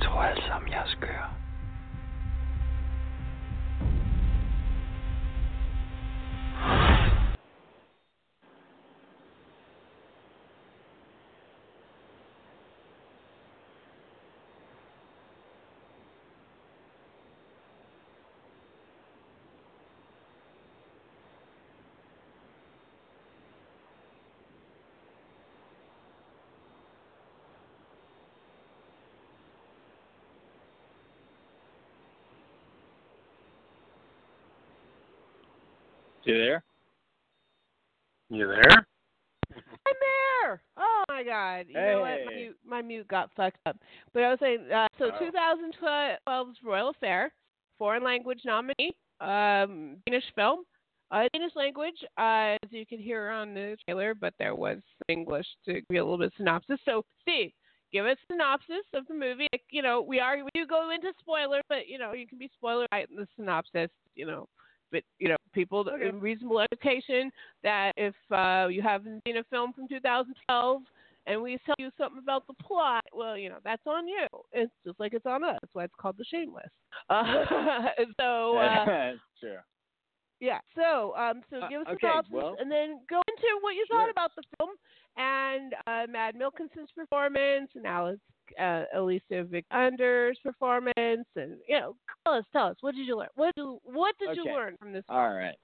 tror alle sammen, jeg er skør. You there? You there? I'm there. Oh my God! You know what? My Hey. mute, my mute got fucked up. But I was saying, uh, so Oh. 2012's Royal Affair, foreign language nominee, um, Danish film, uh, Danish language, uh, as you can hear on the trailer, but there was some English to give you a little bit of synopsis. So, Steve, give us a synopsis of the movie. Like, you know, we are we do go into spoilers, but you know, you can be spoiler right in the synopsis. You know, but you know, people in reasonable education that if uh, you haven't seen a film from 2012 and we tell you something about the plot, well, you know, that's on you. It's just like it's on us. That's why it's called The Shameless. Uh, so, uh, sure. yeah. So, um, so Uh, give us a okay, synopsis well- and then go into what you thought Sure. about the film and uh, Mad Milkinson's performance and Alex, uh, Alicia Vikander's performance, and you know, tell us, tell us, what did you learn? What did you, what did you learn from this? All right.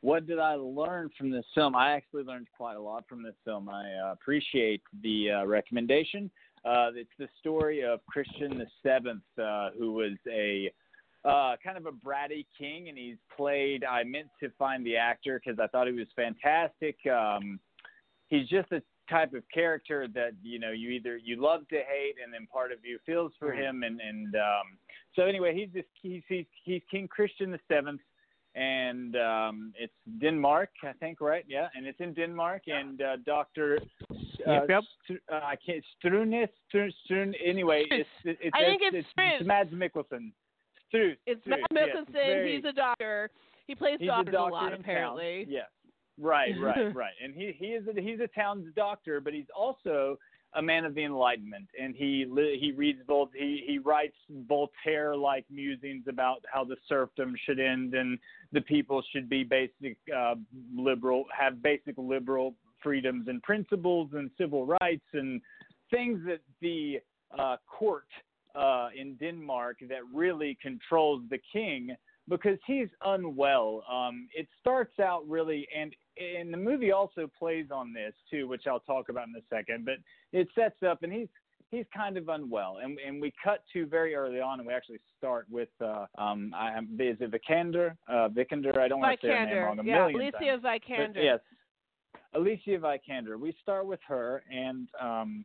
What did I learn from this film? I actually learned quite a lot from this film. I uh, appreciate the uh, recommendation. Uh, it's the story of Christian the Seventh, uh, who was a uh, kind of a bratty king, and he's played. I meant to find the actor because I thought he was fantastic. Um, he's just a type of character that you know you either you love to hate and then part of you feels for Mhm. him and and um so anyway he's just he's he's, he's king christian the seventh and um it's denmark i think right yeah and it's in denmark and uh dr uh, Yep, yep. Uh, i can't strunis Str- Strun, anyway it's it's I think it's, it's it's, Struth. mads mikkelsen Struth, It's Struth, Matt yes, very- He's a doctor. He plays he's a doctors doctor a lot, apparently. Town. Right, right, right. And he he is a, he's a town's doctor, but he's also a man of the Enlightenment, and he li- he reads Vol he he writes Voltaire like musings about how the serfdom should end and the people should be basic uh, liberal have basic liberal freedoms and principles and civil rights and things that the uh, court uh, in Denmark that really controls the king because he's unwell. Um, it starts out really, and and the movie also plays on this too, which I'll talk about in a second. But it sets up, and he's he's kind of unwell, and and we cut to very early on, and we actually start with uh, um, I, am- is it Vikander? Uh, Vikander? I don't want to say her name wrong a Yeah, million Alicia times. But Vikander. yes, Alicia Vikander. We start with her, and um,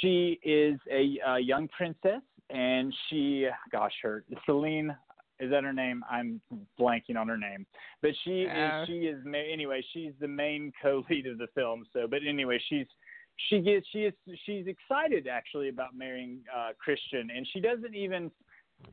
she is a, uh young princess, and she, gosh, her Celine. Is that her name? I'm blanking on her name, but she Yeah. is. She is. Anyway, she's the main co-lead of the film. So, but anyway, she's she gets she is she's excited actually about marrying uh, Christian, and she doesn't even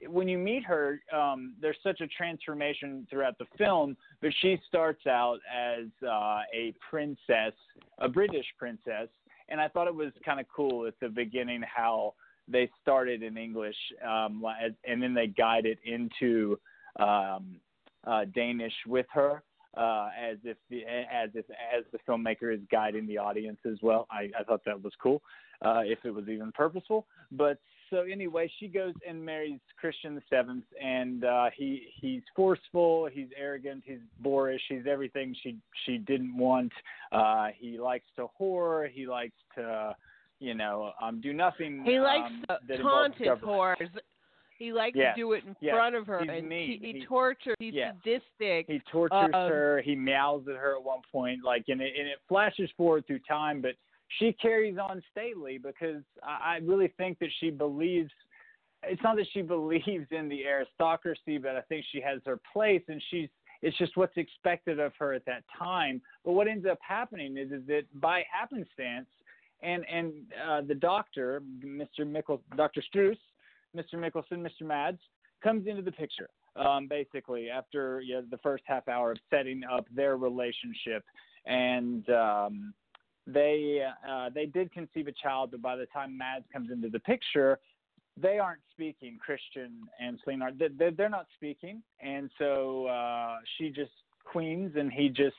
when you meet her, um, there's such a transformation throughout the film, but she starts out as uh, a princess, a British princess, and I thought it was kind of cool at the beginning how they started in English, um, and then they guided into um, uh, Danish with her. Uh, as if the as if as the filmmaker is guiding the audience as well. I, I thought that was cool, uh, if it was even purposeful. But so anyway, she goes and marries Christian the Seventh, and uh, he he's forceful, he's arrogant, he's boorish, he's everything she she didn't want. Uh, he likes to whore, he likes to, you know, um, do nothing. He likes um, to that taunt his government. whores. He likes Yes, to do it in yes. front of her, He's and he, he, He- tortures. He's yes. sadistic. He tortures Um, her. He meows at her at one point, like, and it, and it flashes forward through time, but she carries on stately because I, I really think that she believes. It's not that she believes in the aristocracy, but I think she has her place, and she's. It's just what's expected of her at that time. But what ends up happening is, is that by happenstance, and and uh, the doctor, Mr. Mickle, Dr. Struess, Mr. Mikkelsen, Mr. Mads, comes into the picture um, basically after you know, the first half hour of setting up their relationship, and um, they uh, they did conceive a child, but by the time Mads comes into the picture, they aren't speaking. Christian and Celine are they- they're not speaking, and so uh, she just queens, and he just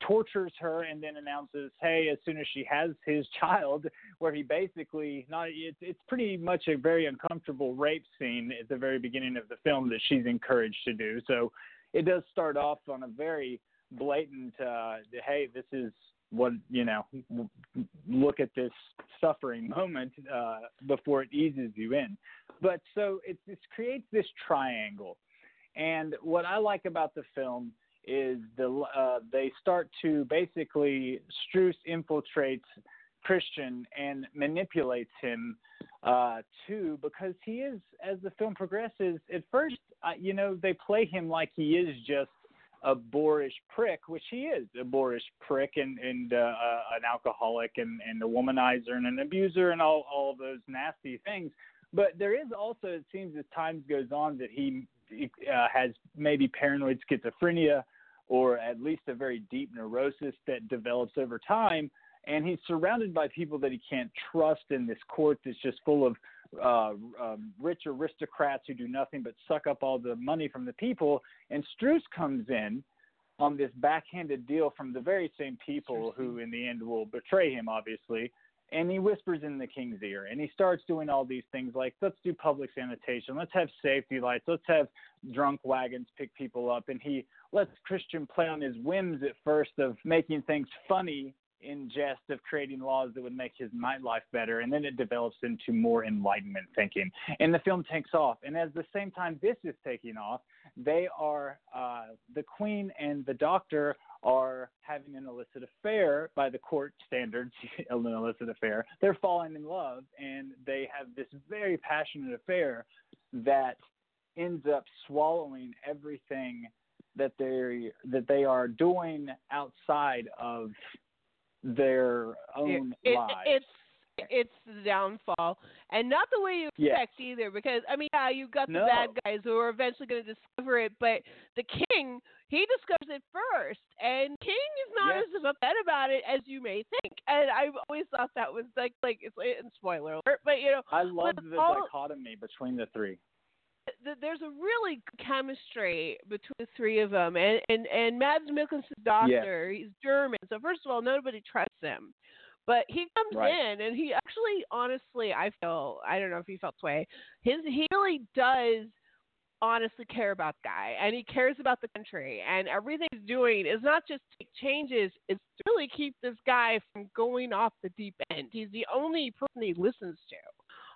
tortures her and then announces hey as soon as she has his child where he basically not it's it's pretty much a very uncomfortable rape scene at the very beginning of the film that she's encouraged to do. So it does start off on a very blatant uh hey this is what you know look at this suffering moment uh before it eases you in. But so it this creates this triangle. And what i like about the film is the uh, they start to basically Struess infiltrates Christian and manipulates him uh, too because he is as the film progresses. At first, uh, you know, they play him like he is just a boorish prick, which he is a boorish prick and and uh, uh, an alcoholic and and a womanizer and an abuser and all all those nasty things. But there is also, it seems, as time goes on, that he uh, has maybe paranoid schizophrenia or at least a very deep neurosis that develops over time. And he's surrounded by people that he can't trust in this court that's just full of uh, um, rich aristocrats who do nothing but suck up all the money from the people. And Struess comes in on this backhanded deal from the very same people who, in the end, will betray him, obviously. And he whispers in the king's ear, and he starts doing all these things like, let's do public sanitation, let's have safety lights, let's have drunk wagons pick people up, and he lets Christian play on his whims at first of making things funny in jest of creating laws that would make his nightlife better, and then it develops into more enlightenment thinking. And the film takes off, and at the same time this is taking off, they are uh, the Queen and the Doctor are having an illicit affair by the court standards, an illicit affair. They're falling in love, and they have this very passionate affair that ends up swallowing everything that they that they are doing outside of their own it, lives. It's it's the downfall, and not the way you Yes. expect either. Because I mean, yeah, you've got the No. bad guys who are eventually going to discover it, but the king he discovers it first, and King is not Yes. as upset about it as you may think. And I've always thought that was like like it's and spoiler alert, but you know, I love the all- dichotomy between the three. Th- there's a really good chemistry between the three of them, and and and Mads Mikkelsen's doctor, he's German, so first of all, nobody trusts him. But he comes Right. in, and he actually, honestly, I feel, I don't know if he felt this way. His he really does honestly care about the guy, and he cares about the country, and everything he's doing is not just to make changes; it's to really keep this guy from going off the deep end. He's the only person he listens to.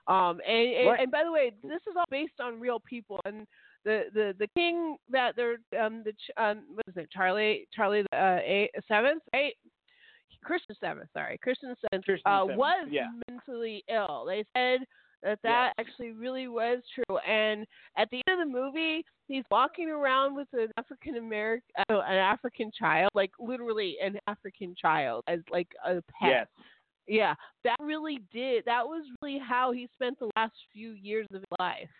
Um, and, and, and by the way, this is all based on real people. And the the the king that they're um the um what is it Charlie Charlie the uh, eight, seventh right Christian seventh sorry Christian seventh Christian uh, seventh, was yeah. mentally ill. They said that that actually really was true. And at the end of the movie, he's walking around with an African American, uh, an African child, like literally an African child, as like a pet. Yes. Yeah, that really did. That was really how he spent the last few years of his life.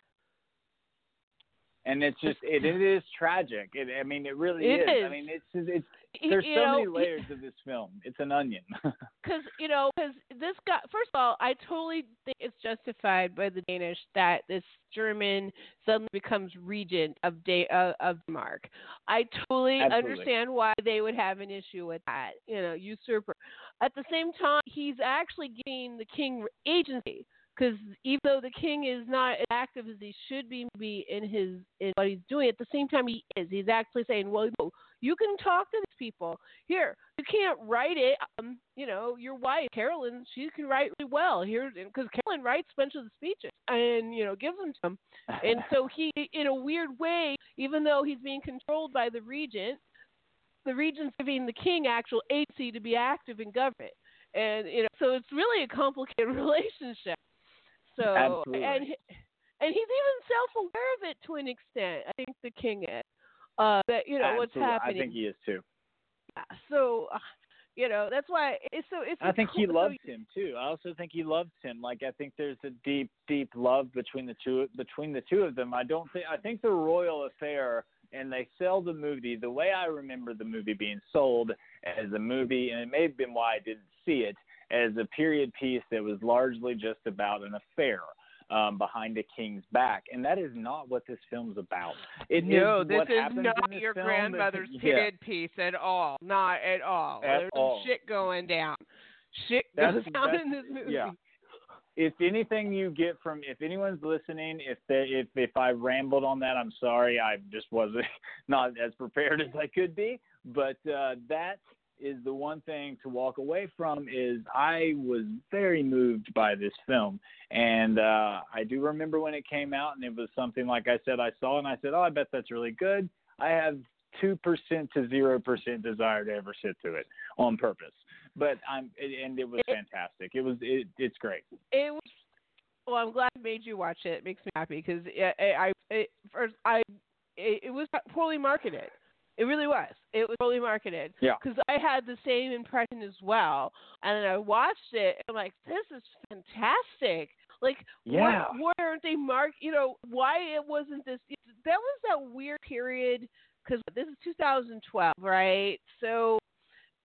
And it's just it, it is tragic. It, I mean, it really It is. I mean, it's it's He- there's you so know, many layers of this film. It's an onion. Because you know, because this guy. First of all, I totally think it's justified by the Danish that this German suddenly becomes regent of da- uh, of Denmark. I totally Absolutely. understand why they would have an issue with that. You know, usurper. At the same time, he's actually giving the king agency. Because even though the king is not as active as he should be, be in his in what he's doing, at the same time he is. He's actually saying, "Well, no, you can talk to these people. Here, you can't write it. Um, you know, your wife Carolyn, she can write really well. Here, because Carolyn writes a bunch of the speeches and you know gives them to him. And so he, in a weird way, even though he's being controlled by the regent, the regent's giving the king actual agency to be active in government. And you know, so it's really a complicated relationship. So Absolutely. and and he's even self-aware of it to an extent. I think the king is. Uh, that you know what's Absolutely. happening. I think he is too. Yeah, So, uh, you know, that's why it's so. It's I think he so- loves him too. I also think he loves him. Like I think there's a deep, deep love between the two between the two of them. I don't think I think the royal affair and they sell the movie the way I remember the movie being sold as a movie, and it may have been why I didn't see it as a period piece that was largely just about an affair. Um, behind a king's back, and that is not what this film's about. It no, is this is not this your grandmother's Yeah. period piece at all. Not at all. At There's all. some shit going down. Shit That's- goes down in this movie. Yeah. If anything you get from if anyone's listening, if they, if if I rambled on that, I'm sorry. I just wasn't not as prepared as I could be. But uh, that is the one thing to walk away from is I was very moved by this film, and uh, I do remember when it came out, and it was something like I said I saw, and I said, oh, I bet that's really good. I have two percent to zero percent desire to ever sit through it on purpose. But I'm and it was fantastic. It was it, it's great. It was. Well, I'm glad I made you watch it. It makes me happy because I, I, it, first, I, it, it was poorly marketed. It really was. It was poorly marketed. Yeah. Because I had the same impression as well, and then I watched it. And I'm like, this is fantastic. Like, Yeah. why, why aren't they mark? You know, why it wasn't this? That was that weird period. Because this is 2012, right? So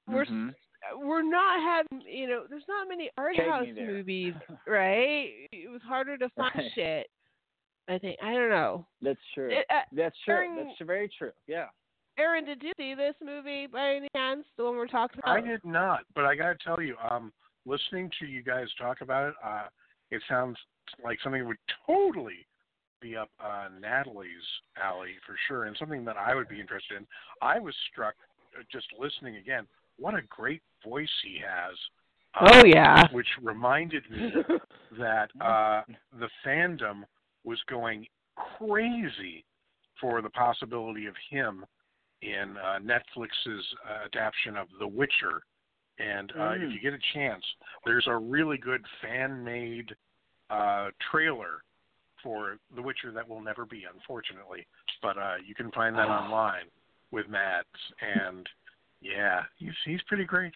we're Mhm. we're not having you know there's not many art Take house movies right it was harder to find Right. shit i think i don't know That's true. It- uh, That's true. during- That's very true. Yeah. Aaron did you see this movie by any chance the one we're talking about I did not, but I got to tell you, um, listening to you guys talk about it, uh, it sounds like something that would totally be up uh, Natalie's alley for sure, and something that I would be interested in. I was struck uh, just listening again. What a great voice he has. Oh, um, yeah. which reminded me that uh, the fandom was going crazy for the possibility of him in uh, Netflix's uh, adaptation of The Witcher. And uh, if Mm. you get a chance, there's a really good fan-made uh, trailer for The Witcher that will never be, unfortunately. But uh, you can find that Ah. online with Mads. And yeah, he's he's pretty great.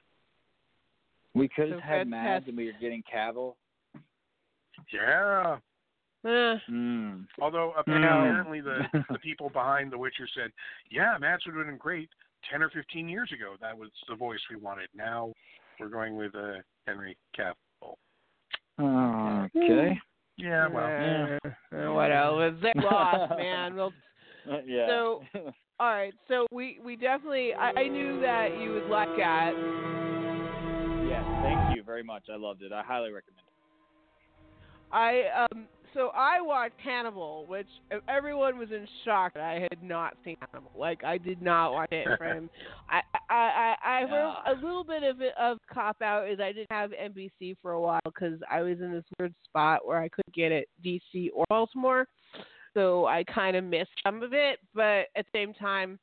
We could So have had Mads fantastic. and we were getting Cavill. Yeah. Eh, Mm. Although apparently the the people behind The Witcher said, "Yeah, Mads would have been great ten or fifteen years ago. That was the voice we wanted. Now we're going with uh, Henry Cavill." Okay. Yeah, well, Yeah. eh, what else? They lost, man. Well, Uh, yeah. So- all right. So we we definitely. I, I knew that you would like that. yes, thank you very much. I loved it. I highly recommend it. I um. So I watched Hannibal, which everyone was in shock that I had not seen Hannibal. Like I did not watch it from. I I I, I heard a little bit of it of cop out is I didn't have NBC for a while because I was in this weird spot where I couldn't get it DC or Baltimore, so I kind of missed some of it. But at the same time,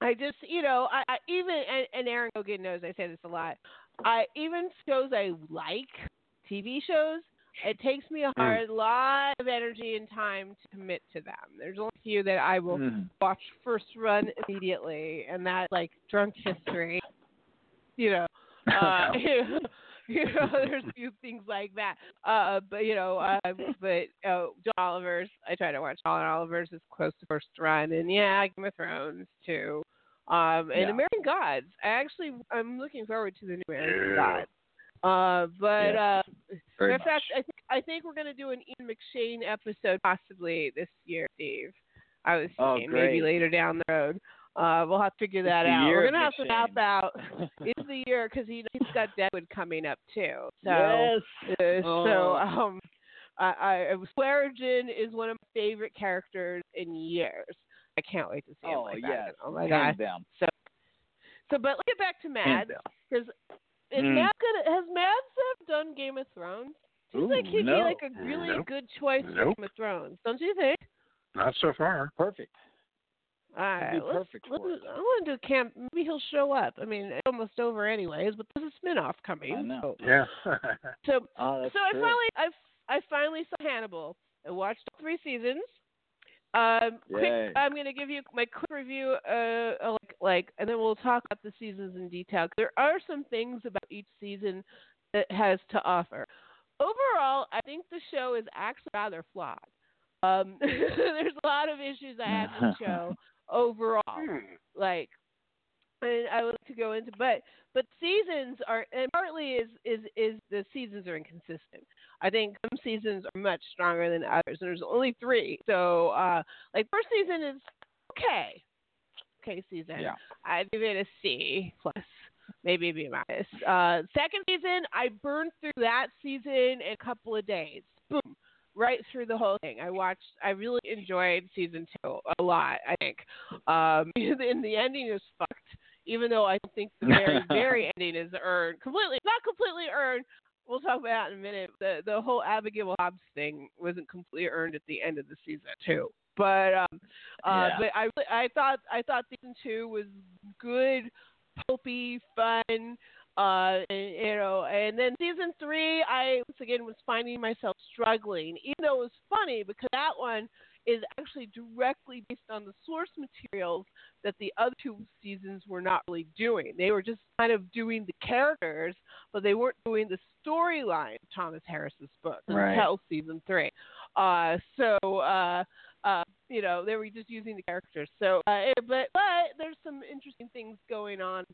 I just you know I, I even and, and Aaron Gogan knows I say this a lot. I even shows I like TV shows it takes me a hard lot of energy and time to commit to them. There's only a few that I will Mm. watch first run immediately, and that like Drunk History. You know, uh, you know, there's a few things like that. Uh, but you know, uh, but uh, John Oliver's. I try to watch John Oliver's as close to first run, and yeah, Game of Thrones too. Um, and Yeah. American Gods. I actually, I'm looking forward to the new American. Gods. Uh, but Yes. uh, in fact, I think I think we're gonna do an Ian McShane episode possibly this year, Steve. I was Oh, thinking maybe later down the road. Uh, we'll have to figure that out. We're gonna have to map out. It's the year because he he's got Deadwood coming up too. So yes. uh, so Oh. um, I, I Swearengen is one of my favorite characters in years. I can't wait to see him Oh like yes. that. Oh my Hands god. down. So so but let's get back to down. because is Mm. Mads gonna has Mads ever done Game of Thrones? Seems like he'd no. be like a really Nope. good choice for Game of Thrones, don't you think? not so far. Perfect. All right, let's, perfect let's. I want to do camp. Maybe he'll show up. I mean, it's almost over anyways, but there's a spin-off coming. I know. So, Yeah. so, Oh, that's so I finally, I, I finally saw Hannibal. I watched all three seasons. Um, quick, I'm going to give you my quick review, uh, like, like, and then we'll talk about the seasons in detail. There are some things about each season that has to offer. Overall, I think the show is actually rather flawed. Um, there's a lot of issues I had with the show overall Hmm. like and I would like to go into but but seasons are and partly is is is the seasons are inconsistent. I think some seasons are much stronger than others. And there's only three. So uh like first season is okay. Okay season. Yeah. I'd give it a C plus, maybe a B minus. Uh second season I burned through that season in a couple of days. Boom. Right through the whole thing. I watched I really enjoyed season two a lot, I think. Um and the ending is fucked. Even though I think the very, very ending is earned completely not completely earned. We'll talk about that in a minute. The the whole Abigail Hobbs thing wasn't completely earned at the end of the season too. But um uh Yeah. but I really- I thought I thought season two was good, pulpy, fun. Uh, and, you know, and then season three, I once again was finding myself struggling, even though it was funny because that one is actually directly based on the source materials that the other two seasons were not really doing. They were just kind of doing the characters, but they weren't doing the storyline of Thomas Harris's book Right. until season three. Uh, so, uh, uh, you know, they were just using the characters. So, uh, eh, but but there's some interesting things going on.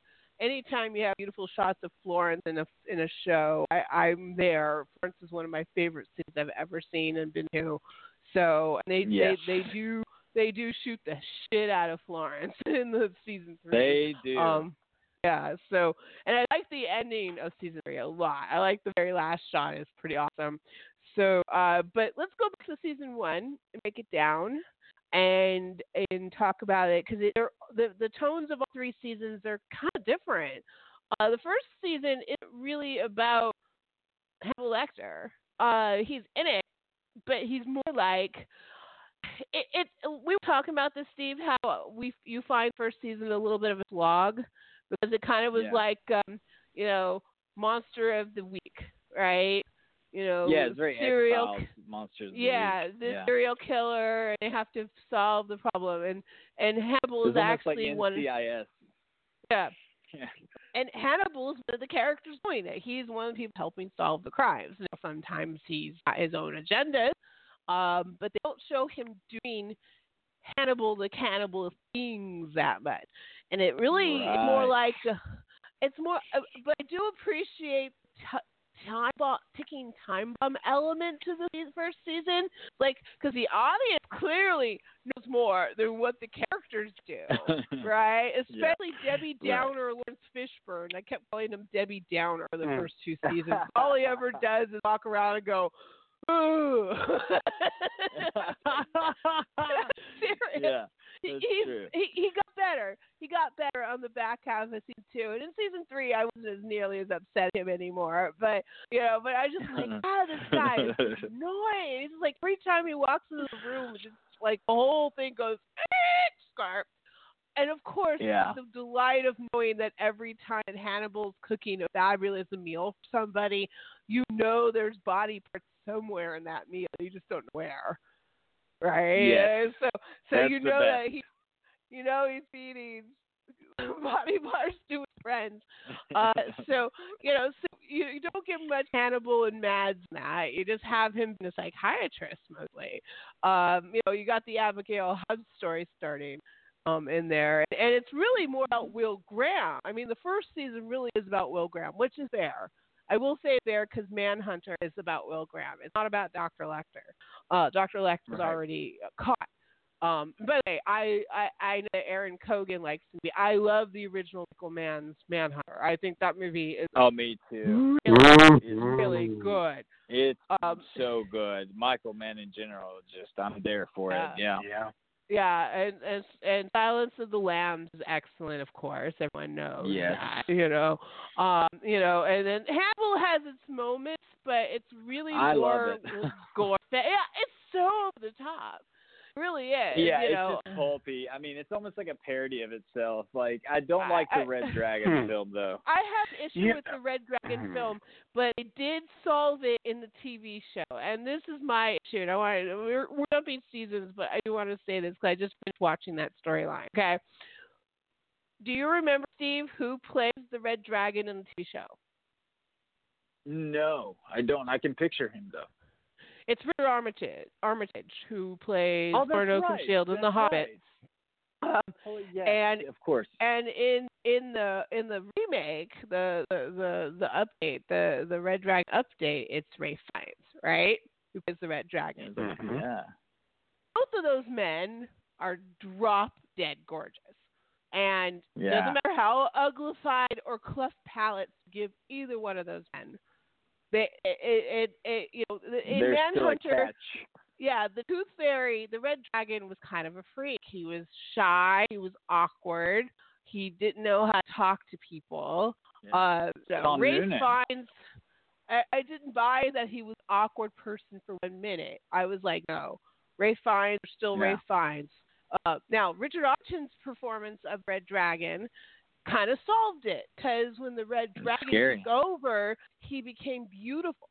Anytime you have beautiful shots of Florence in a in a show, I, I'm there. Florence is one of my favorite cities I've ever seen and been to. So they Yes. they they do they do shoot the shit out of Florence in the season three. They do. Um, yeah. So, and I like the ending of season three a lot. I like the very last shot; is pretty awesome. So, uh, but let's go back to season one and break it down and and talk about it because the the tones of all three seasons are kind of different. Uh, the first season isn't really about Hannibal Lecter. Uh, he's in it, but he's more like it, it. We were talking about this, Steve. How we you find first season a little bit of a slog because it kind of was Yeah. like um, you know monster of the week, right? You know, yeah, it's very serial monsters. yeah, Week. the yeah. serial killer, and they have to solve the problem. And and Hannibal is almost like actually one. NCIS. Yeah, Yeah. And Hannibal is one of the characters doing it. He's one of the people helping solve the crimes. Now, sometimes he's got his own agenda, um, but they don't show him doing Hannibal the cannibal things that much. And it really is more like it's more. Uh, but I do appreciate. T- Time bomb, ticking time bomb element to the first season, like because the audience clearly knows more than what the characters do right? Yeah. Especially Debbie Right. Downer, Lawrence Fishburne. I kept calling him Debbie Downer the Mm. first two seasons. All he ever does is walk around and go, "Ooh." Yeah, He- that's he's, true. he he got better. He got better on the back half of season two, and in season three, I wasn't as nearly as upset at him anymore. But you know, but I just like, ah, this guy is annoying. He's just like every time he walks into the room, it's just like the whole thing goes "Eh," scarf. And of course, Yeah. the delight of knowing that every time that Hannibal's cooking a fabulous meal for somebody, you know there's body parts somewhere in that meal. You just don't know where. Right? Yes. So so That's you know that he you know he's feeding body parts to his friends. Uh, so you know, so you, you don't get much Hannibal and Mads in that. You just have him being a psychiatrist mostly. Um, you know, you got the Abigail Hobbs story starting um, in there, and it's really more about Will Graham. I mean, the first season really is about Will Graham, which is there. I will say there because Manhunter is about Will Graham. It's not about Dr. Lecter. Uh, Dr. Lecter's Right. already caught. Um, by the way, I, I I know Aaron Cogan likes the movie. I love the original Michael Mann's Manhunter. I think that movie is Oh, me too. really, It's really good. It's Um, so good. Michael Mann in general, just I'm there for Yeah. it. Yeah. Yeah. Yeah, and and and Silence of the Lambs is excellent, of course. Everyone knows Yes. that, you know. Um, you know, and then Hannibal has its moments, but it's really I love more it. gore. Yeah, it's so over the top. It really is. Yeah, you it's know. just pulpy. I mean, it's almost like a parody of itself. Like I don't I- like the I- Red Dragon Hmm. film though. I have an issue Yeah. with the Red Dragon Mhm. film, but it did solve it in the TV show, and this is my issue. And I want to, we're we're jumping seasons, but I do want to say this because I just finished watching that storyline. Okay. Do you remember Steve who plays the Red Dragon in the TV show? No, I don't. I can picture him though. It's Richard Armitage, Armitage who plays Oh, that's Lord right. Oakenshield in The That's Hobbit. Um, Oh yeah. And- of course. and in in the in the remake, the the the, the update, the the Red Dragon update, it's Ralph Fiennes, right? Who plays the Red Dragon. Mhm. Yeah. Both of those men are drop dead gorgeous, and Yeah. doesn't matter how uglified or cleft palates give either one of those men. They it it, it you know in There's Manhunter. Yeah, the Tooth Fairy, the Red Dragon, was kind of a freak. He was shy. He was awkward. He didn't know how to talk to people. Yeah. Uh, so Ralph. Fiennes, I, I didn't buy that he was awkward person for one minute. I was like, no, Ralph Fiennes still Ralph Yeah. Fiennes. Uh, now, Richard Archon's performance of Red Dragon kind of solved it because when the Red Dragon scary. took over, he became beautiful.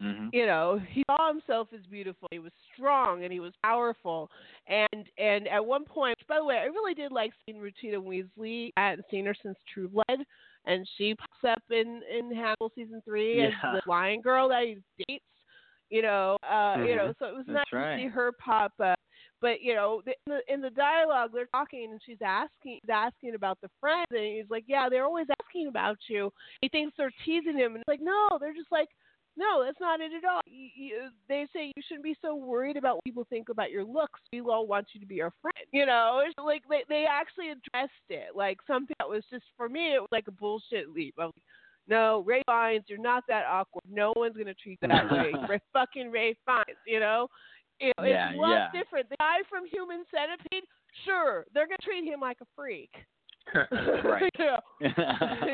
Hmm you know he saw himself as beautiful he was strong and he was powerful. And and at one point by the way i really did like seeing Rutina Wesley i hadn't seen her since true blood and she pops up in in hannibal season three as the lion girl that he dates you know uh you know Mhm. so it was That's nice to see her pop up but you know the- in the in the dialogue they're talking and she's asking asking about the friends and he's like yeah they're always asking about you he thinks they're teasing him and it's like no they're just like no, that's not it at all. You, you, they say you shouldn't be so worried about what people think about your looks. We all want you to be our friend. You know, it's like they they actually addressed it. Like something that was just for me, it was like a bullshit leap. I was like, no, Ralph Fiennes, you're not that awkward. No one's gonna treat you that way. You're fucking Ralph Fiennes. You know, you know Yeah, it's a lot yeah. different. The guy from Human Centipede, sure, they're gonna treat him like a freak. Right. you know, you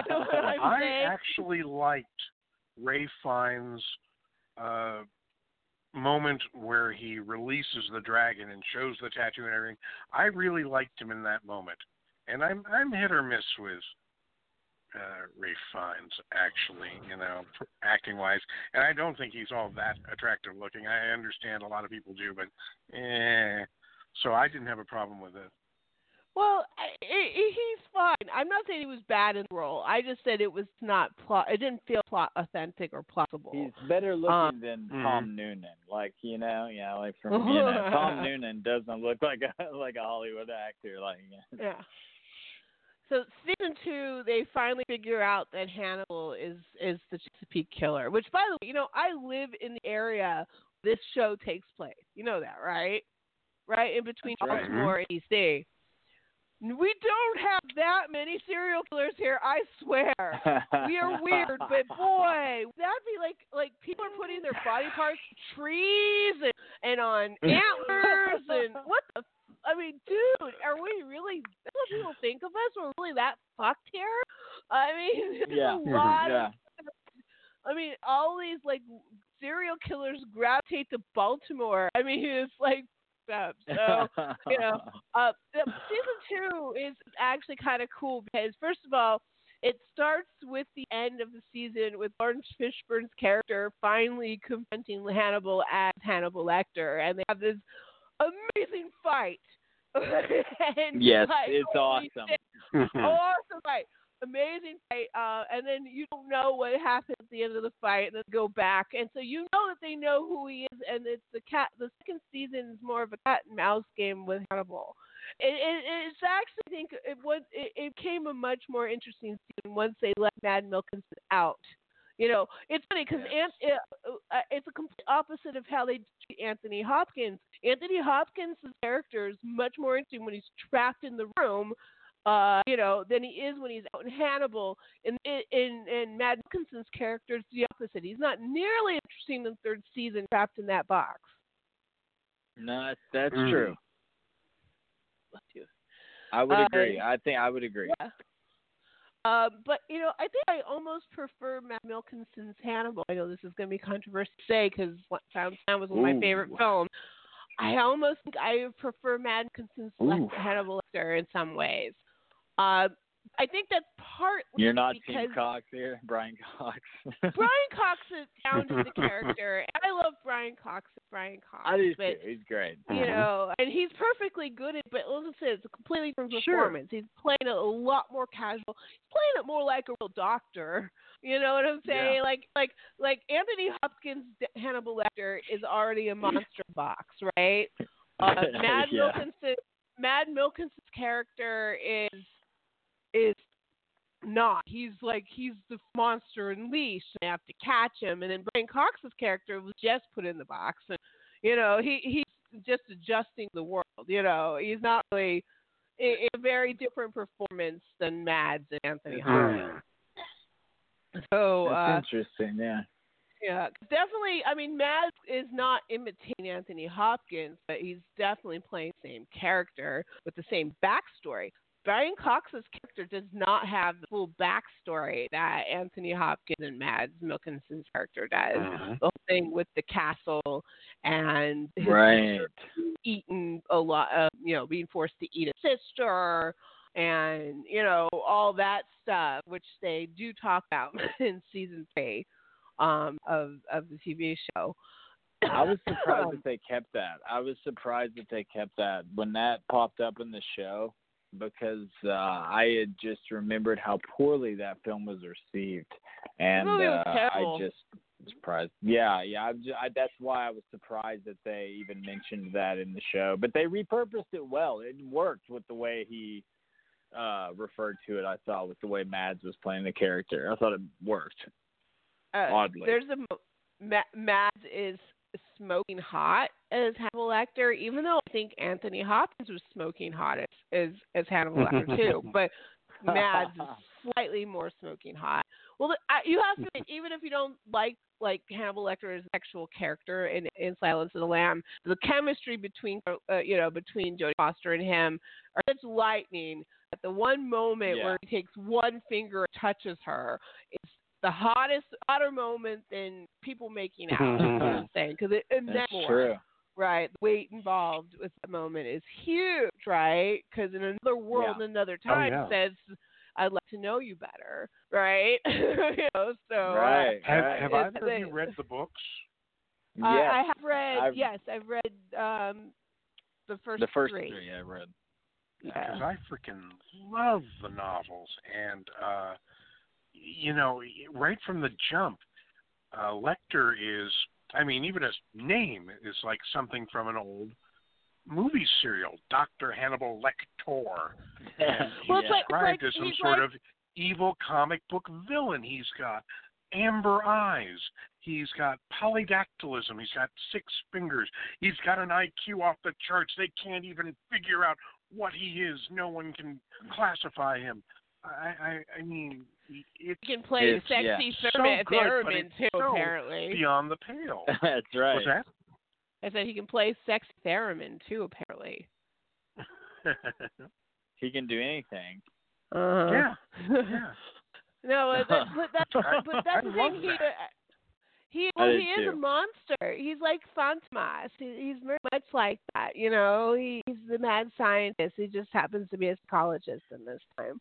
know what I'm I saying? actually liked Ralph Fiennes' uh, moment where he releases the dragon and shows the tattoo and everything. I really liked him in that moment, and I'm I'm hit or miss with uh, Ralph Fiennes actually, you know, acting wise, and I don't think he's all that attractive looking. I understand a lot of people do, but eh. So I didn't have a problem with it. Well, I, I, he's fine. I'm not saying he was bad in the role. I just said it was not plot. It didn't feel plot authentic or plausible. He's better looking Um, than Mhm. Tom Noonan. Like you know, yeah, like from you know, Tom Noonan doesn't look like a like a Hollywood actor. Like yeah. Yeah. So season two, they finally figure out that Hannibal is is the Chesapeake killer. Which, by the way, you know, I live in the area this show takes place. You know that, right? Right in between That's right. Baltimore and DC. We don't have that many serial killers here. I swear. we are weird, but boy, that'd be like like people are putting their body parts trees and, and on antlers and what the. I mean, dude, are we really? That's what people think of us. We're really that fucked here. I mean, there's Yeah. a lot yeah. of. I mean, all these like serial killers gravitate to Baltimore. I mean, it's like up. So you know, uh, season two is actually kind of cool because first of all, it starts with the end of the season with Laurence Fishburne's character finally confronting Hannibal as Hannibal Lecter, and they have this amazing fight. and yes, like, it's awesome. awesome fight, amazing fight. Uh, and then you don't know what happens at the end of the fight, and then go back, and so you know that they know who he is, and it's the cat. The second season is more of a cat and mouse game with Hannibal. It, it, it's actually I think it was it, it became a much more interesting season once they let Mads Mikkelsen out. You know, it's funny because Yes. it, uh, it's a complete opposite of how they treat Anthony Hopkins. Anthony Hopkins' character is much more interesting when he's trapped in the room, uh, you know, than he is when he's out in Hannibal. And in in Mads Mikkelsen's character, is the opposite. He's not nearly as interesting in the third season trapped in that box. No, that's, that's Mm. true. I would Uh, agree. I think I would agree. Yeah. Uh, but you know, I think I almost prefer Mads Mikkelsen's Hannibal. I know this is going to be controversial to say because Found Sound was one of my favorite films. I almost think I prefer Mads Mikkelsen's Ooh. Hannibal Lecter in some ways. Uh, I think that's partly You're not because Team Cox here, Brian Cox. Brian Cox is founded the character, and I love Brian Cox. Brian Cox, I do but too. He's great. you know, and he's perfectly good at. But listen, it's a completely different Sure. performance. He's playing it a lot more casual. He's playing it more like a real doctor. You know what I'm saying? Yeah. Like, like, like Anthony Hopkins' Hannibal Lecter is already a monster box, right? Uh, Mads Yeah. Mikkelsen, Mads Mikkelsen's character is is not. He's like he's the monster unleashed. And they have to catch him. And then Brian Cox's character was just put in the box, and you know he he's just adjusting the world. You know he's not really a, a very different performance than Mads and Anthony Hopkins. So uh, interesting. Yeah. yeah, definitely. I mean, Mads is not imitating Anthony Hopkins, but he's definitely playing the same character with the same backstory. Brian Cox's character does not have the full backstory that Anthony Hopkins and Mads Mikkelsen's character does. Mhm. The whole thing with the castle and his Right. eaten a lot, uh, you know, being forced to eat a sister, and you know all that stuff, which they do talk about in season three um, of of the TV show. I was surprised that they kept that. I was surprised that they kept that when that popped up in the show because uh, I had just remembered how poorly that film was received, and movie was uh, I just surprised. Yeah, yeah. I'm just, I, that's why I was surprised that they even mentioned that in the show. But they repurposed it well. It worked with the way he uh referred to it. I thought with the way Mads was playing the character. I thought it worked. Uh, Oddly. There's a Mads is smoking hot as Hannibal Lecter, even though I think Anthony Hopkins was smoking hot as as, as Hannibal Lecter too. But Mads is slightly more smoking hot, Well, I, you have to even if you don't like like Hannibal Lecter as an actual character in in Silence of the Lamb, the chemistry between uh, you know between Jodie Foster and him are such lightning. At the one moment Yeah. where he takes one finger and touches her, it's the hottest hotter moment than people making out. is what I'm saying because it and That's more true. right? The weight involved with the moment is huge, right? Because in another world, Yeah. another Oh, time, yeah. says, "I'd like to know you better," right? you know, so uh, Right. Have, have It's- either of you read the books? uh, I have read. I've- yes, I've read um, the first the first three. three I read. because Yeah. I freaking love the novels, and uh, you know, right from the jump, uh, Lecter is. I mean, even his name is like something from an old movie serial, Doctor Hannibal Lecter. And he's Well, it's like- it's described like- as some sort like- of evil comic book villain. He's got amber eyes. He's got polydactylism. He's got six fingers. He's got an IQ off the charts. They can't even figure out what he is. No one can classify him. I, I, I mean, it's You can play It's- sexy yeah. So theremin, good, but theremin it's too. so apparently, beyond the pale. That's right. What's that? I said he can play sexy theremin too. Apparently. He can do anything. Uh-huh. yeah, yeah. No, but that, but that's but that's the I thing. He that. he I well, he is a monster. He's like Fantomas. He, he's very much like that. You know, he, he's the mad scientist. He just happens to be a psychologist in this time.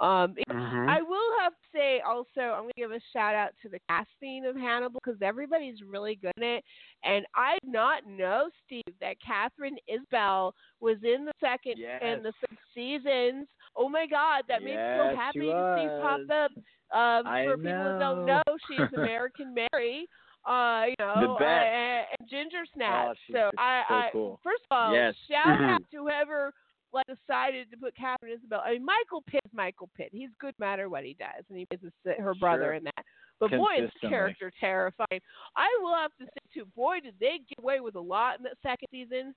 Um, Mhm. I will have to say also, I'm going to give a shout out to the casting of Hannibal because everybody's really good in it. And I did not know, Steve, that Katharine Isabelle was in the second Yes. and the third seasons. Oh my God, that makes me so happy to see pop up. Um, I for people who don't know. know, she's American Mary. Uh, you know, uh, and, and Ginger Snaps. Oh, so I, so I cool. first of all, Yes. shout out to whoever like decided to put Katharine Isabelle. I mean, Michael Pitt Michael Pitt. He's good no matter what he does, and he plays her brother Sure. in that. But boy, is his character terrifying. I will have to say too, boy, did they get away with a lot in that second season.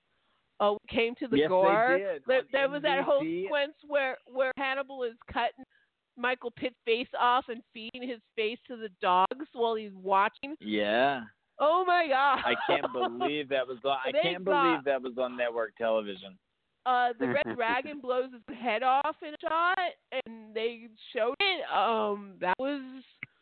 Oh, it came to the Yes, they did. There, there was that whole sequence where where Hannibal is cutting Michael Pitt's face off and feeding his face to the dogs while he's watching. Yeah. Oh my god! I can't believe that was on. I can't got- believe that was on network television. Uh, the red dragon blows his head off in a shot, and they showed it. Um, that was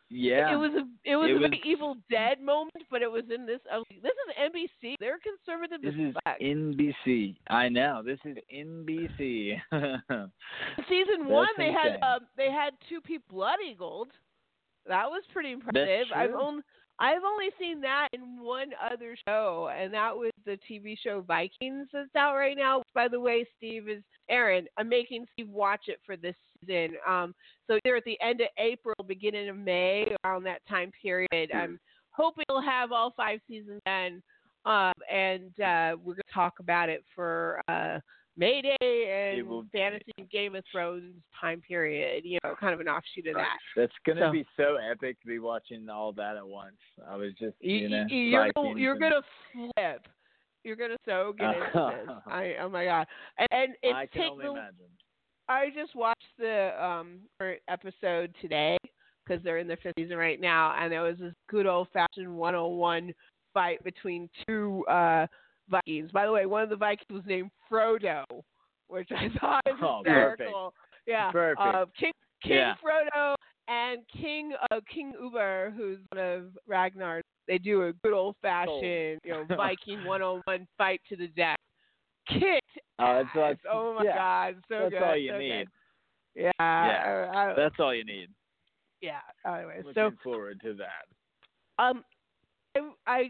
Yeah. it was a it was It a very was- Evil Dead moment, but it was in this. Was like, this is NBC. They're conservative This is fuck. NBC. I know. This is NBC. Season one, they had um, they had two people blood eagled. That was pretty impressive. I've only I've only seen that in one other show, and that was the TV show Vikings that's out right now. Which, by the way, Steve is Aaron. I'm making Steve watch it for this season. Um, so either at the end of April, beginning of May, around that time period. I'm hoping we'll have all five seasons done. Um, and uh, we're going to talk about it for uh, Mayday and will- Fantasy and Game of Thrones time period. You know, kind of an offshoot of that. That's gonna So- be so epic to be watching all that at once. I was just, You, know, you, are Vikings you're gonna flip. You're gonna so get into this. I oh my god! And, and it I can only the, imagine. I just watched the um current episode today because they're in their fifth season right now, and there was this good old fashioned 101 fight between two uh Vikings. By the way, one of the Vikings was named Frodo, which I thought was Oh, perfect. Yeah, Perfect. Uh, King King Yeah. Frodo and King uh, King Ubbe, who's one of Ragnar's. They do a good old fashioned, you know, Viking 101 fight to the death. Kicked Oh, that's, that's Oh my yeah, god, so good. That's good. all you so need. Good. Yeah. Yeah. I- I- That's all you need. yeah. Anyway, Looking so forward to that. um, I, I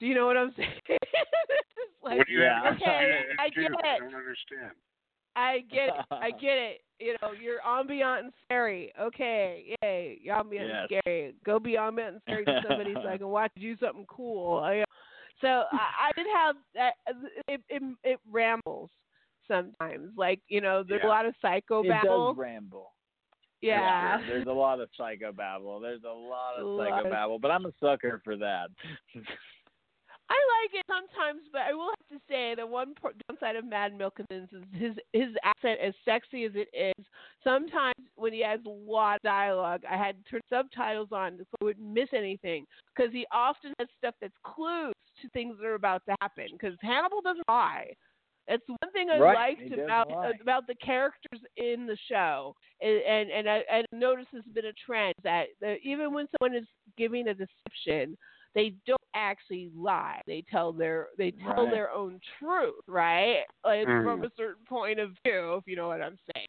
Do you know what I'm saying? Like, what do you Yeah. have okay, to I do? get I it. don't understand. I get it. I get it. You know, you're ambient and scary. Okay, yay, you're ambient and scary. Go be ambient and scary to somebody so I can watch you do something cool. I, so I, I did have that. It, it it rambles sometimes. Like you know, there's a lot of psycho babble. it does ramble. Yeah. There's a lot of psychobabble. There's a lot of A lot of- psychobabble, but I'm a sucker for that. I like it sometimes, but I will have to say the one downside of Mads Mikkelsen's his his accent, as sexy as it is. Sometimes when he has a lot of dialogue, I had to turn subtitles on so I wouldn't miss anything because he often has stuff that's clues to things that are about to happen. Because Hannibal doesn't lie. That's one thing I Right, liked about lie. Uh, about the characters in the show, and and, and I, I noticed this has been a trend that the, even when someone is giving a deception, they don't actually lie. They tell their they tell Right. their own truth, right? Like from Mm. a certain point of view, if you know what I'm saying.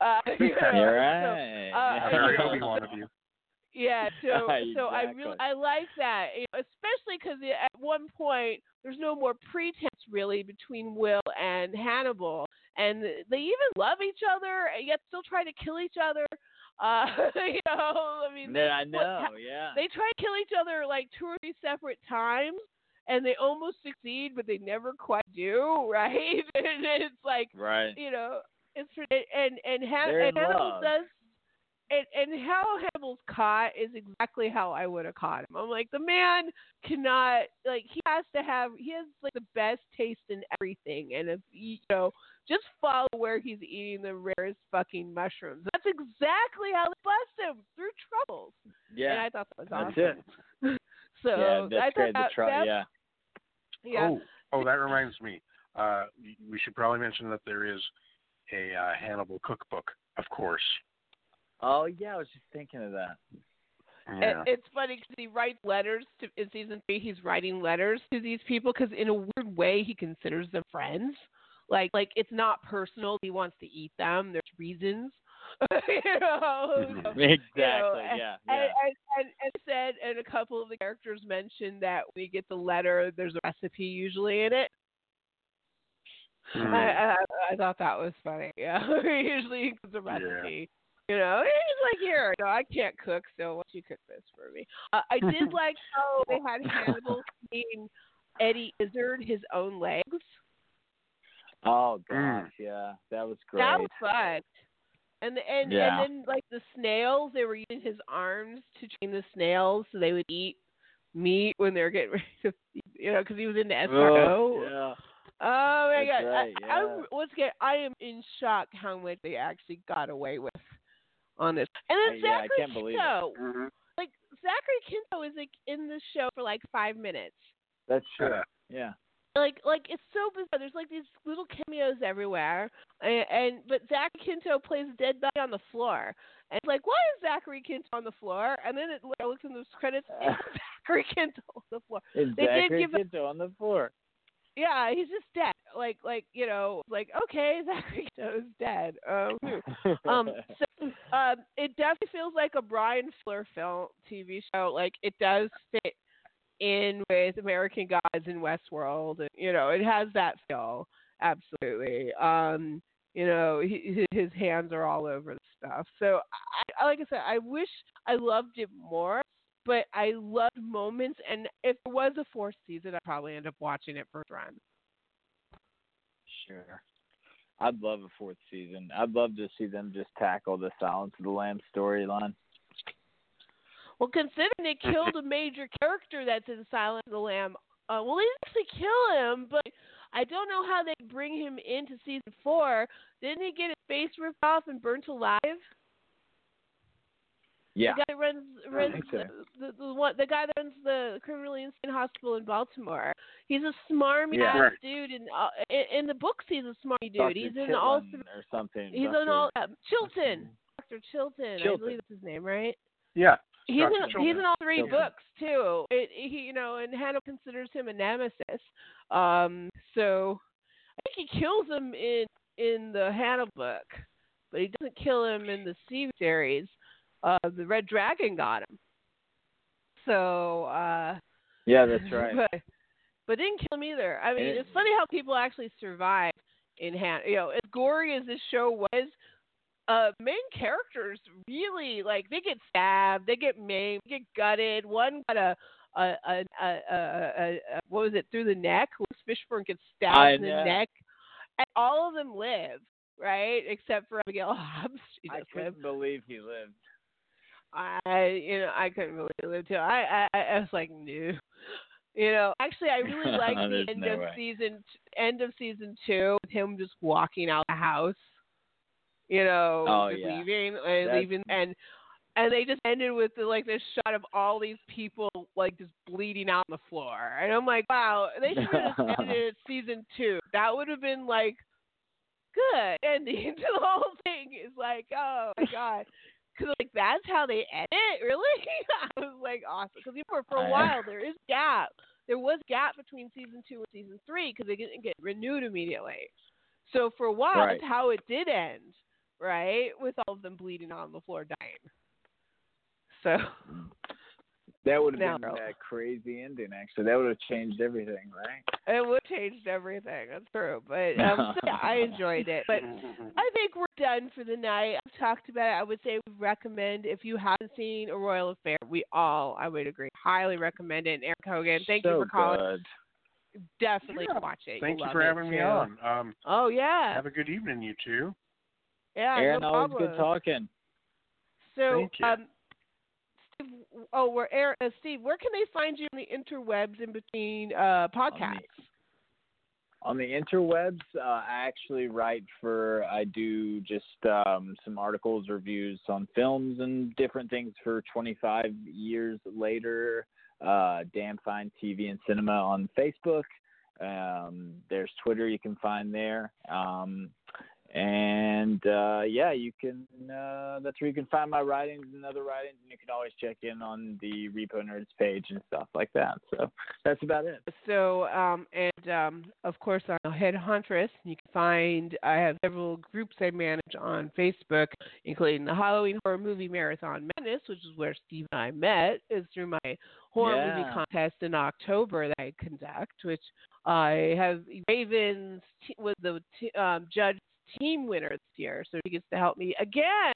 Uh, you know, You're so, uh, Very you know, Obi Wan of you. yeah, so so I really I like that, you know, especially because at one point there's no more pretense really between Will and Hannibal, and they even love each other, and yet still try to kill each other. Uh, you know, I mean, Yeah, I what- know. Yeah. they try to kill each other like two or three separate times, and they almost succeed, but they never quite do, right? and it's like right. you know, it's and and, Han- and Hannibal does, and and how Hannibal's caught is exactly how I would have caught him. I'm like the man cannot like he has to have he has like the best taste in everything, and if you know just follow where he's eating the rarest fucking mushrooms. That's exactly how they bust him through troubles. And Yeah. I thought that was awesome. That's it. so yeah, I that's thought great. The that, tr- that- yeah. yeah. Oh, oh, that reminds me. Uh, we should probably mention that there is a uh, Hannibal cookbook, of course. Oh yeah, I was just thinking of that. Yeah. It, it's funny because he writes letters to in season three. He's writing letters to these people because in a weird way he considers them friends. Like like it's not personal. He wants to eat them. There's reasons. you know. Mhm. Exactly. you know, yeah. And, Yeah. and, and, and said, and a couple of the characters mentioned that when you get the letter, there's a recipe usually in it. Hmm. I, I I thought that was funny. Yeah, usually it's a recipe. You know, he's like, here, no, I can't cook, so why don't you cook this for me? Uh, I did like how they had Hannibal feeding Eddie Izzard his own legs. Oh Mm. gosh, yeah, that was great. That was fun. And the, and Yeah. and then like the snails, they were using his arms to train the snails so they would eat meat when they were getting ready to, you know, because he was into escargot. Oh, yeah. Oh my That's god! right, I, I'm once again, I am in shock how much they actually got away with on this. And then Uh, yeah, I Zachary can't believe it. Quinto, Mhm. like Zachary Quinto is like in the show for like five minutes. That's true. Yeah. Like, like it's so bizarre. There's like these little cameos everywhere, and, and but Zachary Quinto plays dead body on the floor, and it's like, why is Zachary Quinto on the floor? And then it, I looked in those credits, it's Zachary Quinto on the floor. It's They did Zachary give a- Quinto on the floor. Yeah, he's just dead. Like, like you know, like okay, Zachary Quinto is dead. Um, um, so um, it definitely feels like a Bryan Fuller film TV show. Like it does fit in with American Gods and Westworld. You know, it has that feel absolutely. Um, you know, he, his hands are all over the stuff. So, I, like I said, I wish I loved it more. But I loved moments, and if there was a fourth season, I'd probably end up watching it first run. Sure. I'd love a fourth season. I'd love to see them just tackle the Silence of the Lambs storyline. Well, considering they killed a major character that's in Silence of the Lamb, uh, well, they didn't actually kill him, but I don't know how they bring him into season four. Didn't he get his face ripped off and burnt alive? Yeah. The guy that runs runs so. the, the, the one the guy that runs the criminally insane hospital in Baltimore. He's a smarmy Yeah. ass dude, and uh, in, in the books he's a smarmy dude. Dr. he's in Chitlin all or something. he's Dr. in all uh, Chilton, Doctor Chilton. I believe that's his name, right? Yeah. He's in, he's in all three Chilton. books too. It, he, you know, and Hannah considers him a nemesis. Um, so I think he kills him in in the Hannah book, but he doesn't kill him in the Steve series. Uh, the Red Dragon got him. So, uh, Yeah, that's right. but, but didn't kill him either. I mean, it- it's funny how people actually survive in hand. You know, as gory as this show was, uh, main characters really like they get stabbed, they get maimed, they get gutted. One got a a, a, a, a, what was it through the neck? Lewis Fishburne gets stabbed I in the know. neck, and all of them live, right? Except for Abigail Hobbs. I couldn't believe he lived. I you know I couldn't believe it lived too. I I, I was like no. You know, actually, I really like the end no of way. season end of season two with him just walking out the house. You know, Oh, yeah. leaving and That's- leaving and and they just ended with the, like this shot of all these people like just bleeding out on the floor, and I'm like, wow, they should have ended it at season two. That would have been like good ending to the whole thing. Is like, oh my god, because like that's how they end it. Really, I was like awesome because for for a while there is gap. There was gap between season two and season three because they didn't get renewed immediately. So for a while, Right. that's how it did end, right? With all of them bleeding on the floor, dying. So That would have been bro. a crazy ending. Actually, that would have changed everything, right? it would have changed everything. That's true. But um, so yeah, I enjoyed it. But I think we're done for the night. I've talked about it. I would say we recommend if you haven't seen A Royal Affair, we all, I would agree, highly recommend it. And Eric Hogan, thank so you for calling. Good. Definitely Yeah. watch it. Thank You'll you for love it, having me too. on. Um, Oh yeah, have a good evening, you two. Yeah, Aaron, no always problem. good talking. So, um, Steve, oh, where Aaron, uh, Steve, where can they find you on the interwebs in between uh, podcasts? On the interwebs, uh, I actually write for. I do just um, some articles, reviews on films and different things for 25 years later. Uh, Dan Fine TV and Cinema on Facebook. Um, there's Twitter you can find there. Um, and uh, yeah, you can. Uh, that's where you can find my writings and other writings, and you can always check in on the Repo Nerds page and stuff like that. So that's about it. So, um, and um, of course, I'm a head hauntress. You can find I have several groups I manage on Facebook, including the Halloween Horror Movie Marathon Madness, which is where Steve and I met, is through my horror movie contest in October that I conduct, which I have Ravens t- was the t- um, judge team winner this year, so he gets to help me again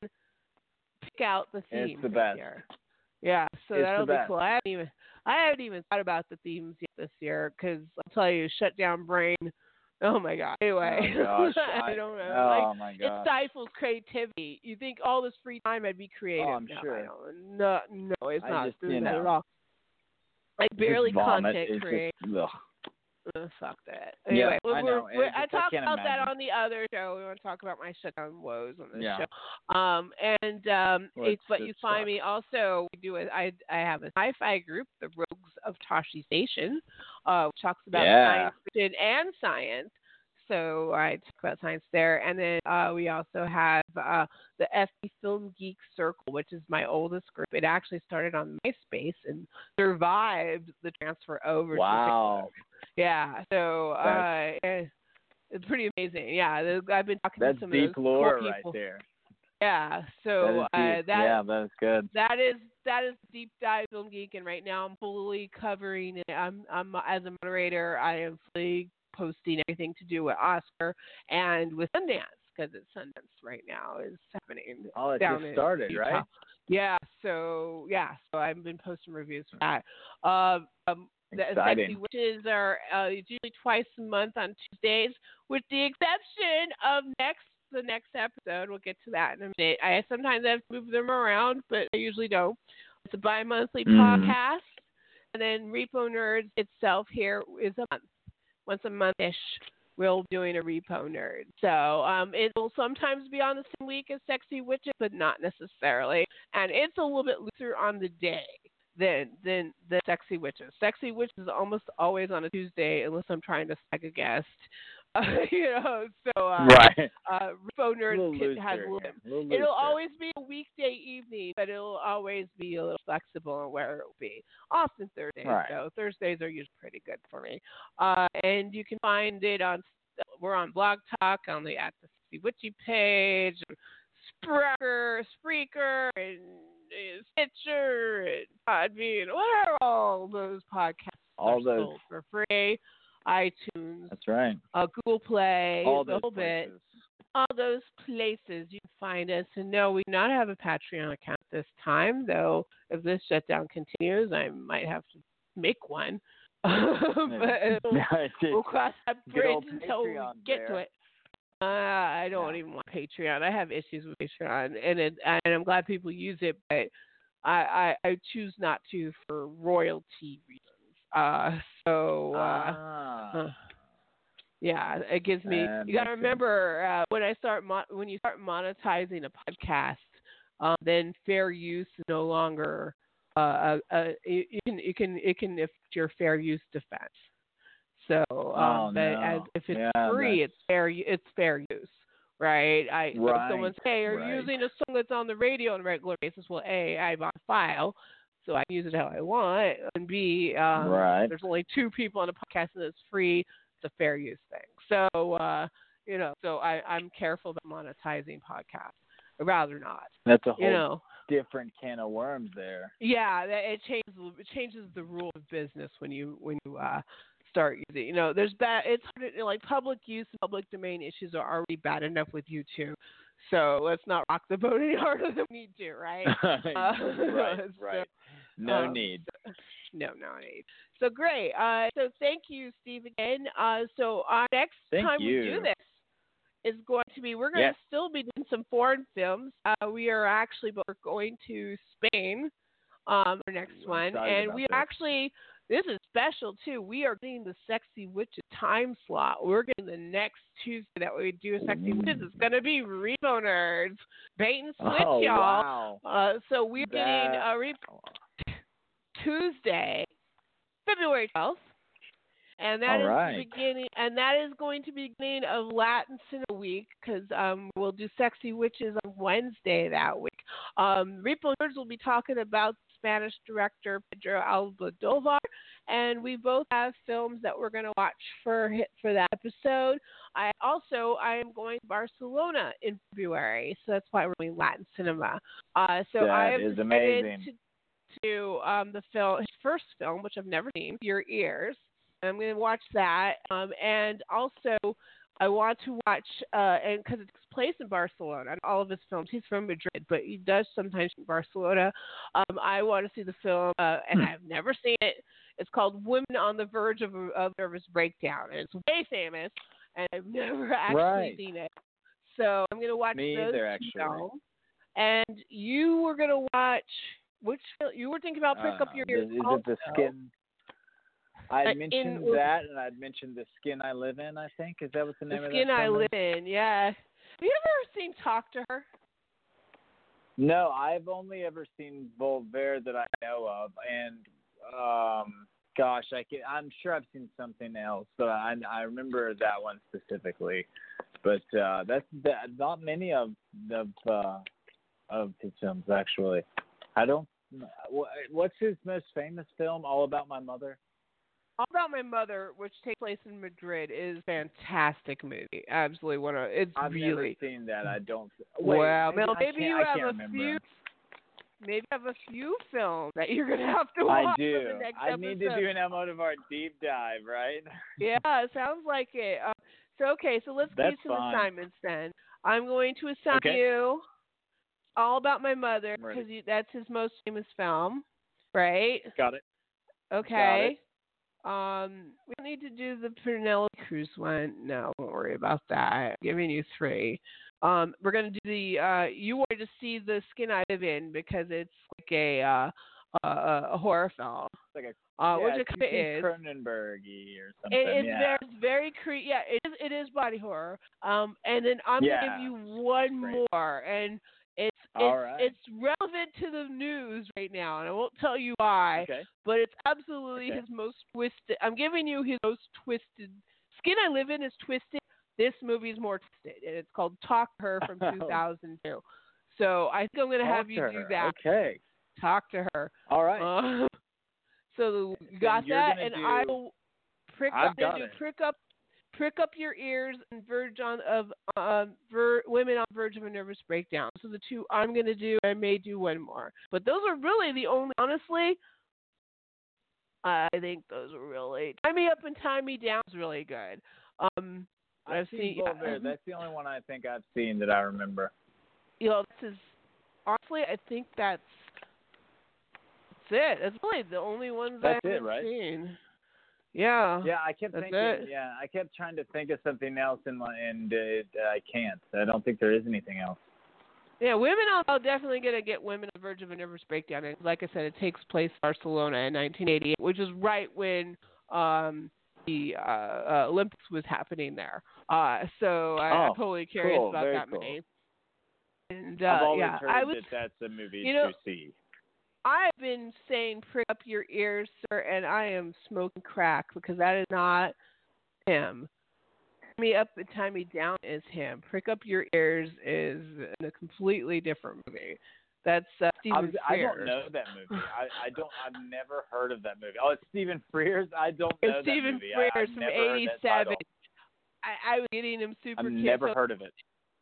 pick out the It's theme the this best. year. Yeah, so It's that'll be cool. I haven't even I haven't even thought about the themes yet this year because I'll tell you, shut down brain. Oh my god. Anyway, Oh, I don't know. Oh like it stifles creativity. You think all this free time I'd be creative? Oh, I'm no, sure. No, no, it's I not just, you that at all. I barely content create. Just, ugh. Fuck that. Yeah, Anyway, we're, I know. It I I talked can't about that on the other show. We want to talk about my shutdown woes on this Yeah. show. Um, and um, Well, it's, but you find me also. We do. A, I I have a sci-fi group, the Rogues of Tosche Station, uh, which talks about Yeah. science fiction and science. So I talk about science there, and then uh, we also have uh, the FB Film Geek Circle, which is my oldest group. It actually started on MySpace and survived the transfer over. to Wow. Facebook. Yeah, so uh, eh, it's pretty amazing. Yeah, I've been talking That's to some deep of those lore cool right people. there. Yeah, That so is uh, that yeah, that's good. that is that is deep dive film geek, and right now I'm fully covering. it. I'm I'm as a moderator. I am fully posting everything to do with Oscar and with Sundance because it's Sundance right now is happening. Oh, it down just started, Utah. right? Yeah, so yeah, so I've been posting reviews for that. Um, um, the Sexy Witches are uh, usually twice a month on Tuesdays, with the exception of next the next episode. We'll get to that in a minute. I sometimes have to move them around, but I usually don't. It's a bi-monthly Mhm. podcast, and then Repo Nerds itself here is a month, once a month ish. We'll be doing a Repo Nerd. So um, it will sometimes be on the same week as Sexy Witches, but not necessarily. And it's a little bit looser on the day than than the Sexy Witches. Sexy Witches is almost always on a Tuesday unless I'm trying to snag a guest. Uh, you know, so uh, right. uh, Repo A little has a little A little It'll always be a weekday evening, but it'll always be a little flexible on where it will be. Often Thursdays, Right. though. Thursdays are usually pretty good for me. Uh, and you can find it on. We're on Blog Talk on the at the Sexy Witchy page, Spreaker, Spreaker, and uh, Stitcher, and Podbean. What are all those podcasts? All those. for free. iTunes, That's right. uh, Google Play, All those whole bit. places. All those places you can find us. And no, we do not have a Patreon account this time, though. If this shutdown continues, I might have to make one. but it'll- we'll cross that bridge until we get to it. Uh, I don't even want Patreon. I have issues with Patreon, and it, and I'm glad people use it, but I, I, I choose not to for royalty reasons. Uh, so uh, Ah. yeah, it gives me. You got to remember uh, when I start mo- when you start monetizing a podcast, um, then fair use is no longer. Uh, uh, you, can you can it can affect your fair use defense. So, um, Oh, but no. as if it's Yeah, free, that's- it's fair. It's fair use, right? I so if someone's "Hey, you're right. using a song that's on the radio on a regular basis." Well, a I bought a file, so I can use it how I want, and b um, Right. there's only two people on a podcast and it's free. It's a fair use thing. So, uh, you know, so I I'm careful about monetizing podcasts. I'd rather not. That's a whole You know. different can of worms there. Yeah, it changes it changes the rule of business when you when you uh start using. You know, there's bad. It's hard to- like public use public domain issues are already bad enough with YouTube. So let's not rock the boat any harder than we need to, right? Uh, right, so, right. No um, need. No, no need. So great. Uh, so thank you, Steve, again. Uh, so our next Thank time we do this is going to be we're going Yes. to still be doing some foreign films. Uh, we are actually, we're going to Spain. Um, our next I'm one, and we actually this is special too. We are getting the Sexy Witches time slot. We're getting the next Tuesday that we do a Sexy Witches. It's going to be Repo Nerds, bait and switch, oh y'all. wow. Uh, so we're getting a re- Tuesday, February twelfth, and that is right. the beginning, and that is going to be beginning of Latin Cinema Week because um, we'll do Sexy Witches on Wednesday that week. Um, Repo Nerds will be talking about Spanish director Pedro Almodovar, and we both have films that we're going to watch for for that episode. I also I am going to Barcelona in February, so that's why we're doing Latin cinema. Uh, so I is amazing. to to um, the film, his first film, which I've never seen, Your Ears. I'm going to watch that, um, and also I want to watch, uh, and because it takes place in Barcelona, and all of his films, he's from Madrid, but he does sometimes in Barcelona. Um, I want to see the film, uh, and Hmm. I've never seen it. It's called Women on the Verge of a of Nervous Breakdown, and it's way famous, and I've never actually Right. seen it. So I'm going to watch Me those either, actually. films. And you were going to watch which fil- you were thinking about pick up Uh, your the- ears Is also. it the skin? I Uh, mentioned in- that, and I'd mentioned the skin I live in. I think is that what the name of The of skin I live in, yeah. Have you ever seen Talk to Her? No, I've only ever seen Volver that I know of, and um, gosh, I can, I'm sure I've seen something else, but I I remember that one specifically. But uh, that's that, not many of of uh, of his films actually. I don't. What's his most famous film? All About My Mother. All About My Mother, which takes place in Madrid, is a fantastic movie. Absolutely one of it's I've never really seen that. I don't. Wait, wow. maybe, Mel, maybe you have a remember. few. Maybe you have a few films that you're gonna have to watch I do. the next I need to do an Almodovar deep dive, right? Yeah, sounds like it. Um, so okay, so let's That's do some fine. assignments then. I'm going to assign Okay. you all about my mother because that's his most famous film, right? Got it. Okay. Um, we don't need to do the Penelope Cruz one. No, don't worry about that. I'm giving you three. Um, we're gonna do the. Uh, you wanted to see the Skin I Live In because it's like a uh, a, a horror film. It's like a Uh, yeah, which it it's kinda is. Cronenberg-y or something. It, it's yeah. very, very cre- Yeah, it is. It is body horror. Um, and then I'm Yeah, gonna give you one great. more, and it's it's right. it's relevant to the news right now, and I won't tell you why. Okay. But it's absolutely Okay. his most twisted. I'm giving you his most twisted. Skin I Live In is twisted. This movie is more twisted, and it's called Talk to Her from Oh. 2002. So I think I'm gonna have you do that. Okay. Talk to her. All right. Uh, so you got that, and do- I will prick I've I'm gonna got do it. prick up prick up your ears and verge on of um ver, women on verge of a nervous breakdown. So the two I'm gonna do, I may do one more, but those are really the only. Honestly, I think those are really Tie Me Up and Tie Me Down is really good. Um, I've, seen, seen Volver. That's the only one I think I've seen that I remember. You know, this is honestly, I think that's that's it. That's really the only ones that's I haven't it, right? seen. Yeah. Yeah, I kept that's thinking. It. Yeah, I kept trying to think of something else, and and uh, I can't. I don't think there is anything else. Yeah, women. I'll, I'll definitely gonna get women on the verge of a nervous breakdown. And like I said, it takes place in Barcelona in 1988, which is right when um the uh, uh, Olympics was happening there. Uh, so I, oh, I'm totally curious cool. about that cool. movie. And uh, I've always yeah, heard I was, that that's a movie you know, to see. I've been saying prick up your ears, sir, and I am smoking crack because that is not him. Me up and tie me down is him. Prick up your ears is a completely different movie. That's uh, Stephen I, Frears. I don't know that movie. I, I don't. I've never heard of that movie. Oh, it's Stephen Frears. I don't know It's Stephen that movie. Frears I, from never heard that '87. I, I was getting him super. I've never heard of it.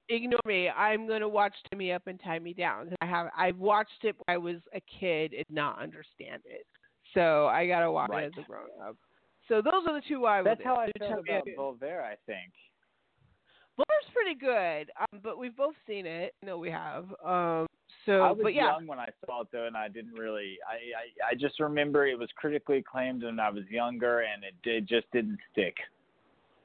Ignore me. I'm gonna watch Tie Me Up and Tie Me Down. I have. I've watched it when I was a kid and not understand it. So I gotta watch Right. it as a grown up. So those are the two I would That's how I Do Tie about Volver. I think. Volver's pretty good, um, but we've both seen it. No, we have. Um, so, I was but yeah, young when I saw it though, and I didn't really. I, I I just remember it was critically acclaimed when I was younger, and it did just didn't stick.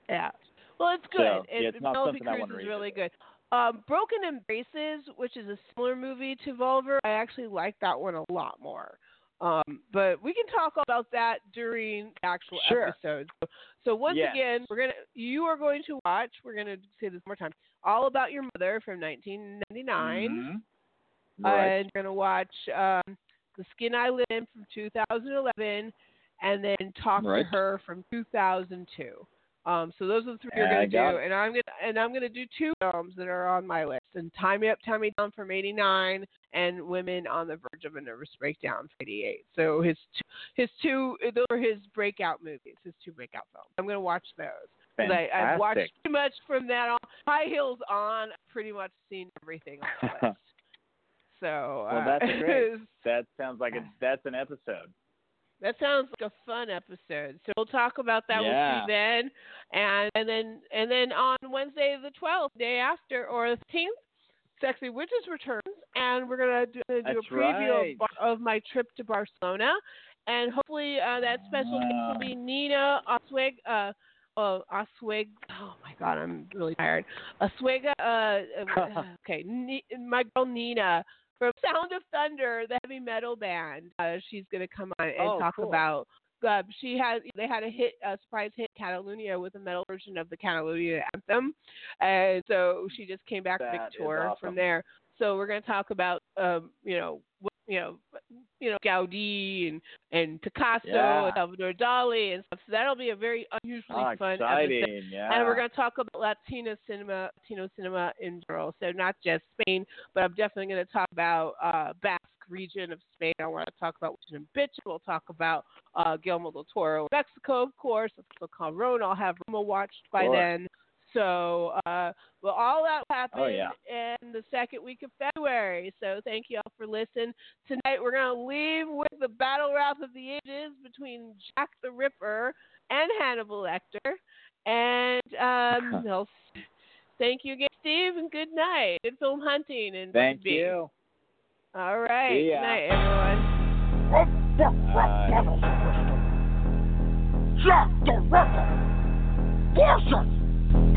yeah. Well, it's good. So, yeah, it's not Penelope something I Cruz is really good. Um, Broken Embraces, which is a similar movie to Volver, I actually like that one a lot more. Um, but we can talk about that during the actual Sure. episode. So, so once Yes. again, we're gonna you are going to watch. We're gonna say this one more time. All About Your Mother from 1999. Mhm. Right. And you're gonna watch um, The Skin I Live In from 2011, and then Talk Right. to Her from 2002. Um, so those are the three you're gonna do, it. and I'm gonna and I'm gonna do two films that are on my list. And Tie Me Up, Tie Me Down from '89, and Women on the Verge of a Nervous Breakdown from '88. So his two, his two those are his breakout movies, his two breakout films. I'm gonna watch those. I, I've watched pretty much from that on. High heels on. I've pretty much seen everything on the list. So Well, uh, that's great. That sounds like a, that's an episode. That sounds like a fun episode. So we'll talk about that. Yeah. see then, and and then and then on Wednesday the twelfth, day after or the fifteenth, Sexy Witches returns, and we're gonna do, gonna do a preview right. of, Bar- of my trip to Barcelona, and hopefully uh, that special guest will be Nina Osweg. Uh, Oh, Osweg. Oh my God, I'm really tired. Oswega. Uh, uh, okay, Ni- my girl Nina from Sound of Thunder, the heavy metal band. Uh, she's going to come on and Oh, talk cool. about. Uh, she had they had a hit, a surprise hit, Catalunya, with a metal version of the Catalunya anthem, and so she just came back That big tour awesome. from there. So we're going to talk about, um, you know, what, you know, you know, Gaudi and and Picasso Yeah. and Salvador Dali and stuff. So that'll be a very unusually Oh, fun exciting! episode. Yeah. And we're going to talk about Latino cinema, Latino cinema in general. So not just Spain, but I'm definitely going to talk about uh, Basque region of Spain. I want to talk about Witch and Bitch. We'll talk about uh, Guillermo del Toro, in Mexico, of course. So Calderon. I'll have Roma watched by Sure. then. So, uh, well, all that will happen Oh, yeah. in the second week of February. So, thank you all for listening. Tonight, we're going to leave with the battle rap of the ages between Jack the Ripper and Hannibal Lecter. And um, they'll thank you again, Steve, and good night. Good film hunting. And Thank be. you. All right. Good night, everyone. Jack the Ripper!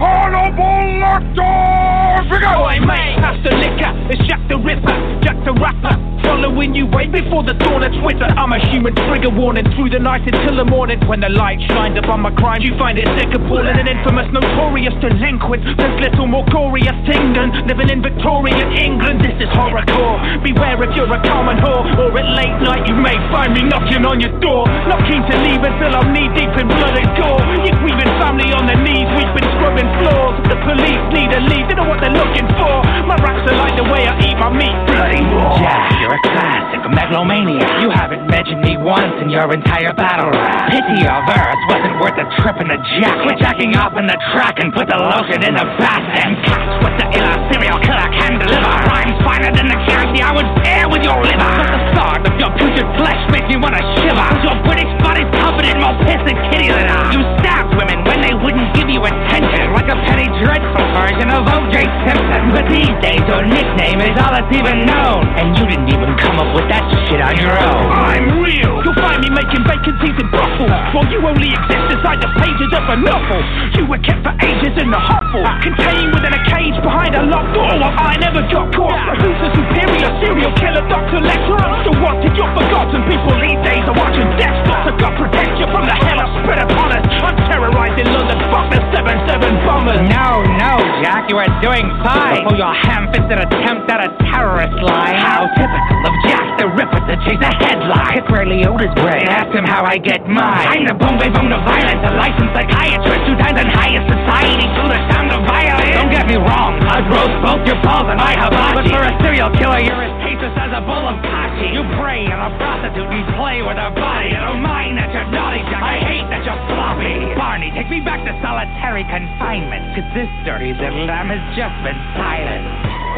Forces! Hannibal Lecter! Boy, mate, pass the liquor. It's Jack the Ripper, Jack the Rapper. Following you way before the dawn of Twitter. I'm a human trigger warning through the night until the morning. When the light shines upon my crimes, you find it sick, appalling, and infamous, notorious delinquent. There's little more glorious thing than living in Victorian England. This is horrorcore. Beware if you're a common whore, or at late night you may find me knocking on your door. Not keen to leave until I'm knee deep in blood and gore. Your grieving family on their knees, we've been scrubbing floors. The police need a lead, they know what they're looking for. My raps are like the way I eat my meat, bloody raw. Jack, you're a classic megalomaniac. You haven't mentioned me once in your entire battle rap. Pity your verse wasn't worth a trip in the jack. We're jacking off in the track and put the lotion in the bath. And cats with the iller serial killer can deliver. Rhymes finer than the candy I would pair with your liver. But the thought of your putrid flesh makes me wanna shiver. Your British body's covered in more piss and kitty litter. You stabbed women when they wouldn't give you attention, like a Penny Dreadful version of O.J. Simpson. But these days, your nickname is all that's even known, and you didn't even come up with that shit on your own. I'm real. You'll find me making vacancies in Brussels, while you only exist inside the pages of a novel. You were kept for ages in the hovel, contained within a cage behind a locked door. Well, I never got caught. So who's the superior serial killer, Dr. Lecter? Still wanted, you're forgotten. People these days are watching death to God protect you from the hell I've spread upon us. I'm terrorizing London, fuck the 7-7 bombers. No, no, Jack, you are doing fine. Before your ham-fisted attempt at a terrorist line. How typical of Jack the Ripper to chase a headline. Hit Ray Liotta's brain. Ask him how I get mine. I'm the boom boom of violence, a licensed psychiatrist two times in highest society to the sound of violence. Don't get me wrong, I'd roast both your balls and my hibachi. But for a serial killer, you're as tasteless as a bowl of kachi. You pray on a prostitute you play with her body. I don't mind that you're naughty, Jack. I hate that you're sloppy. Barney, take me back to solitary confinement. Cause this dirty little lamb mm-hmm. has just been silent.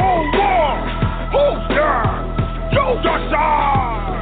Hold on! Who's there? You decide!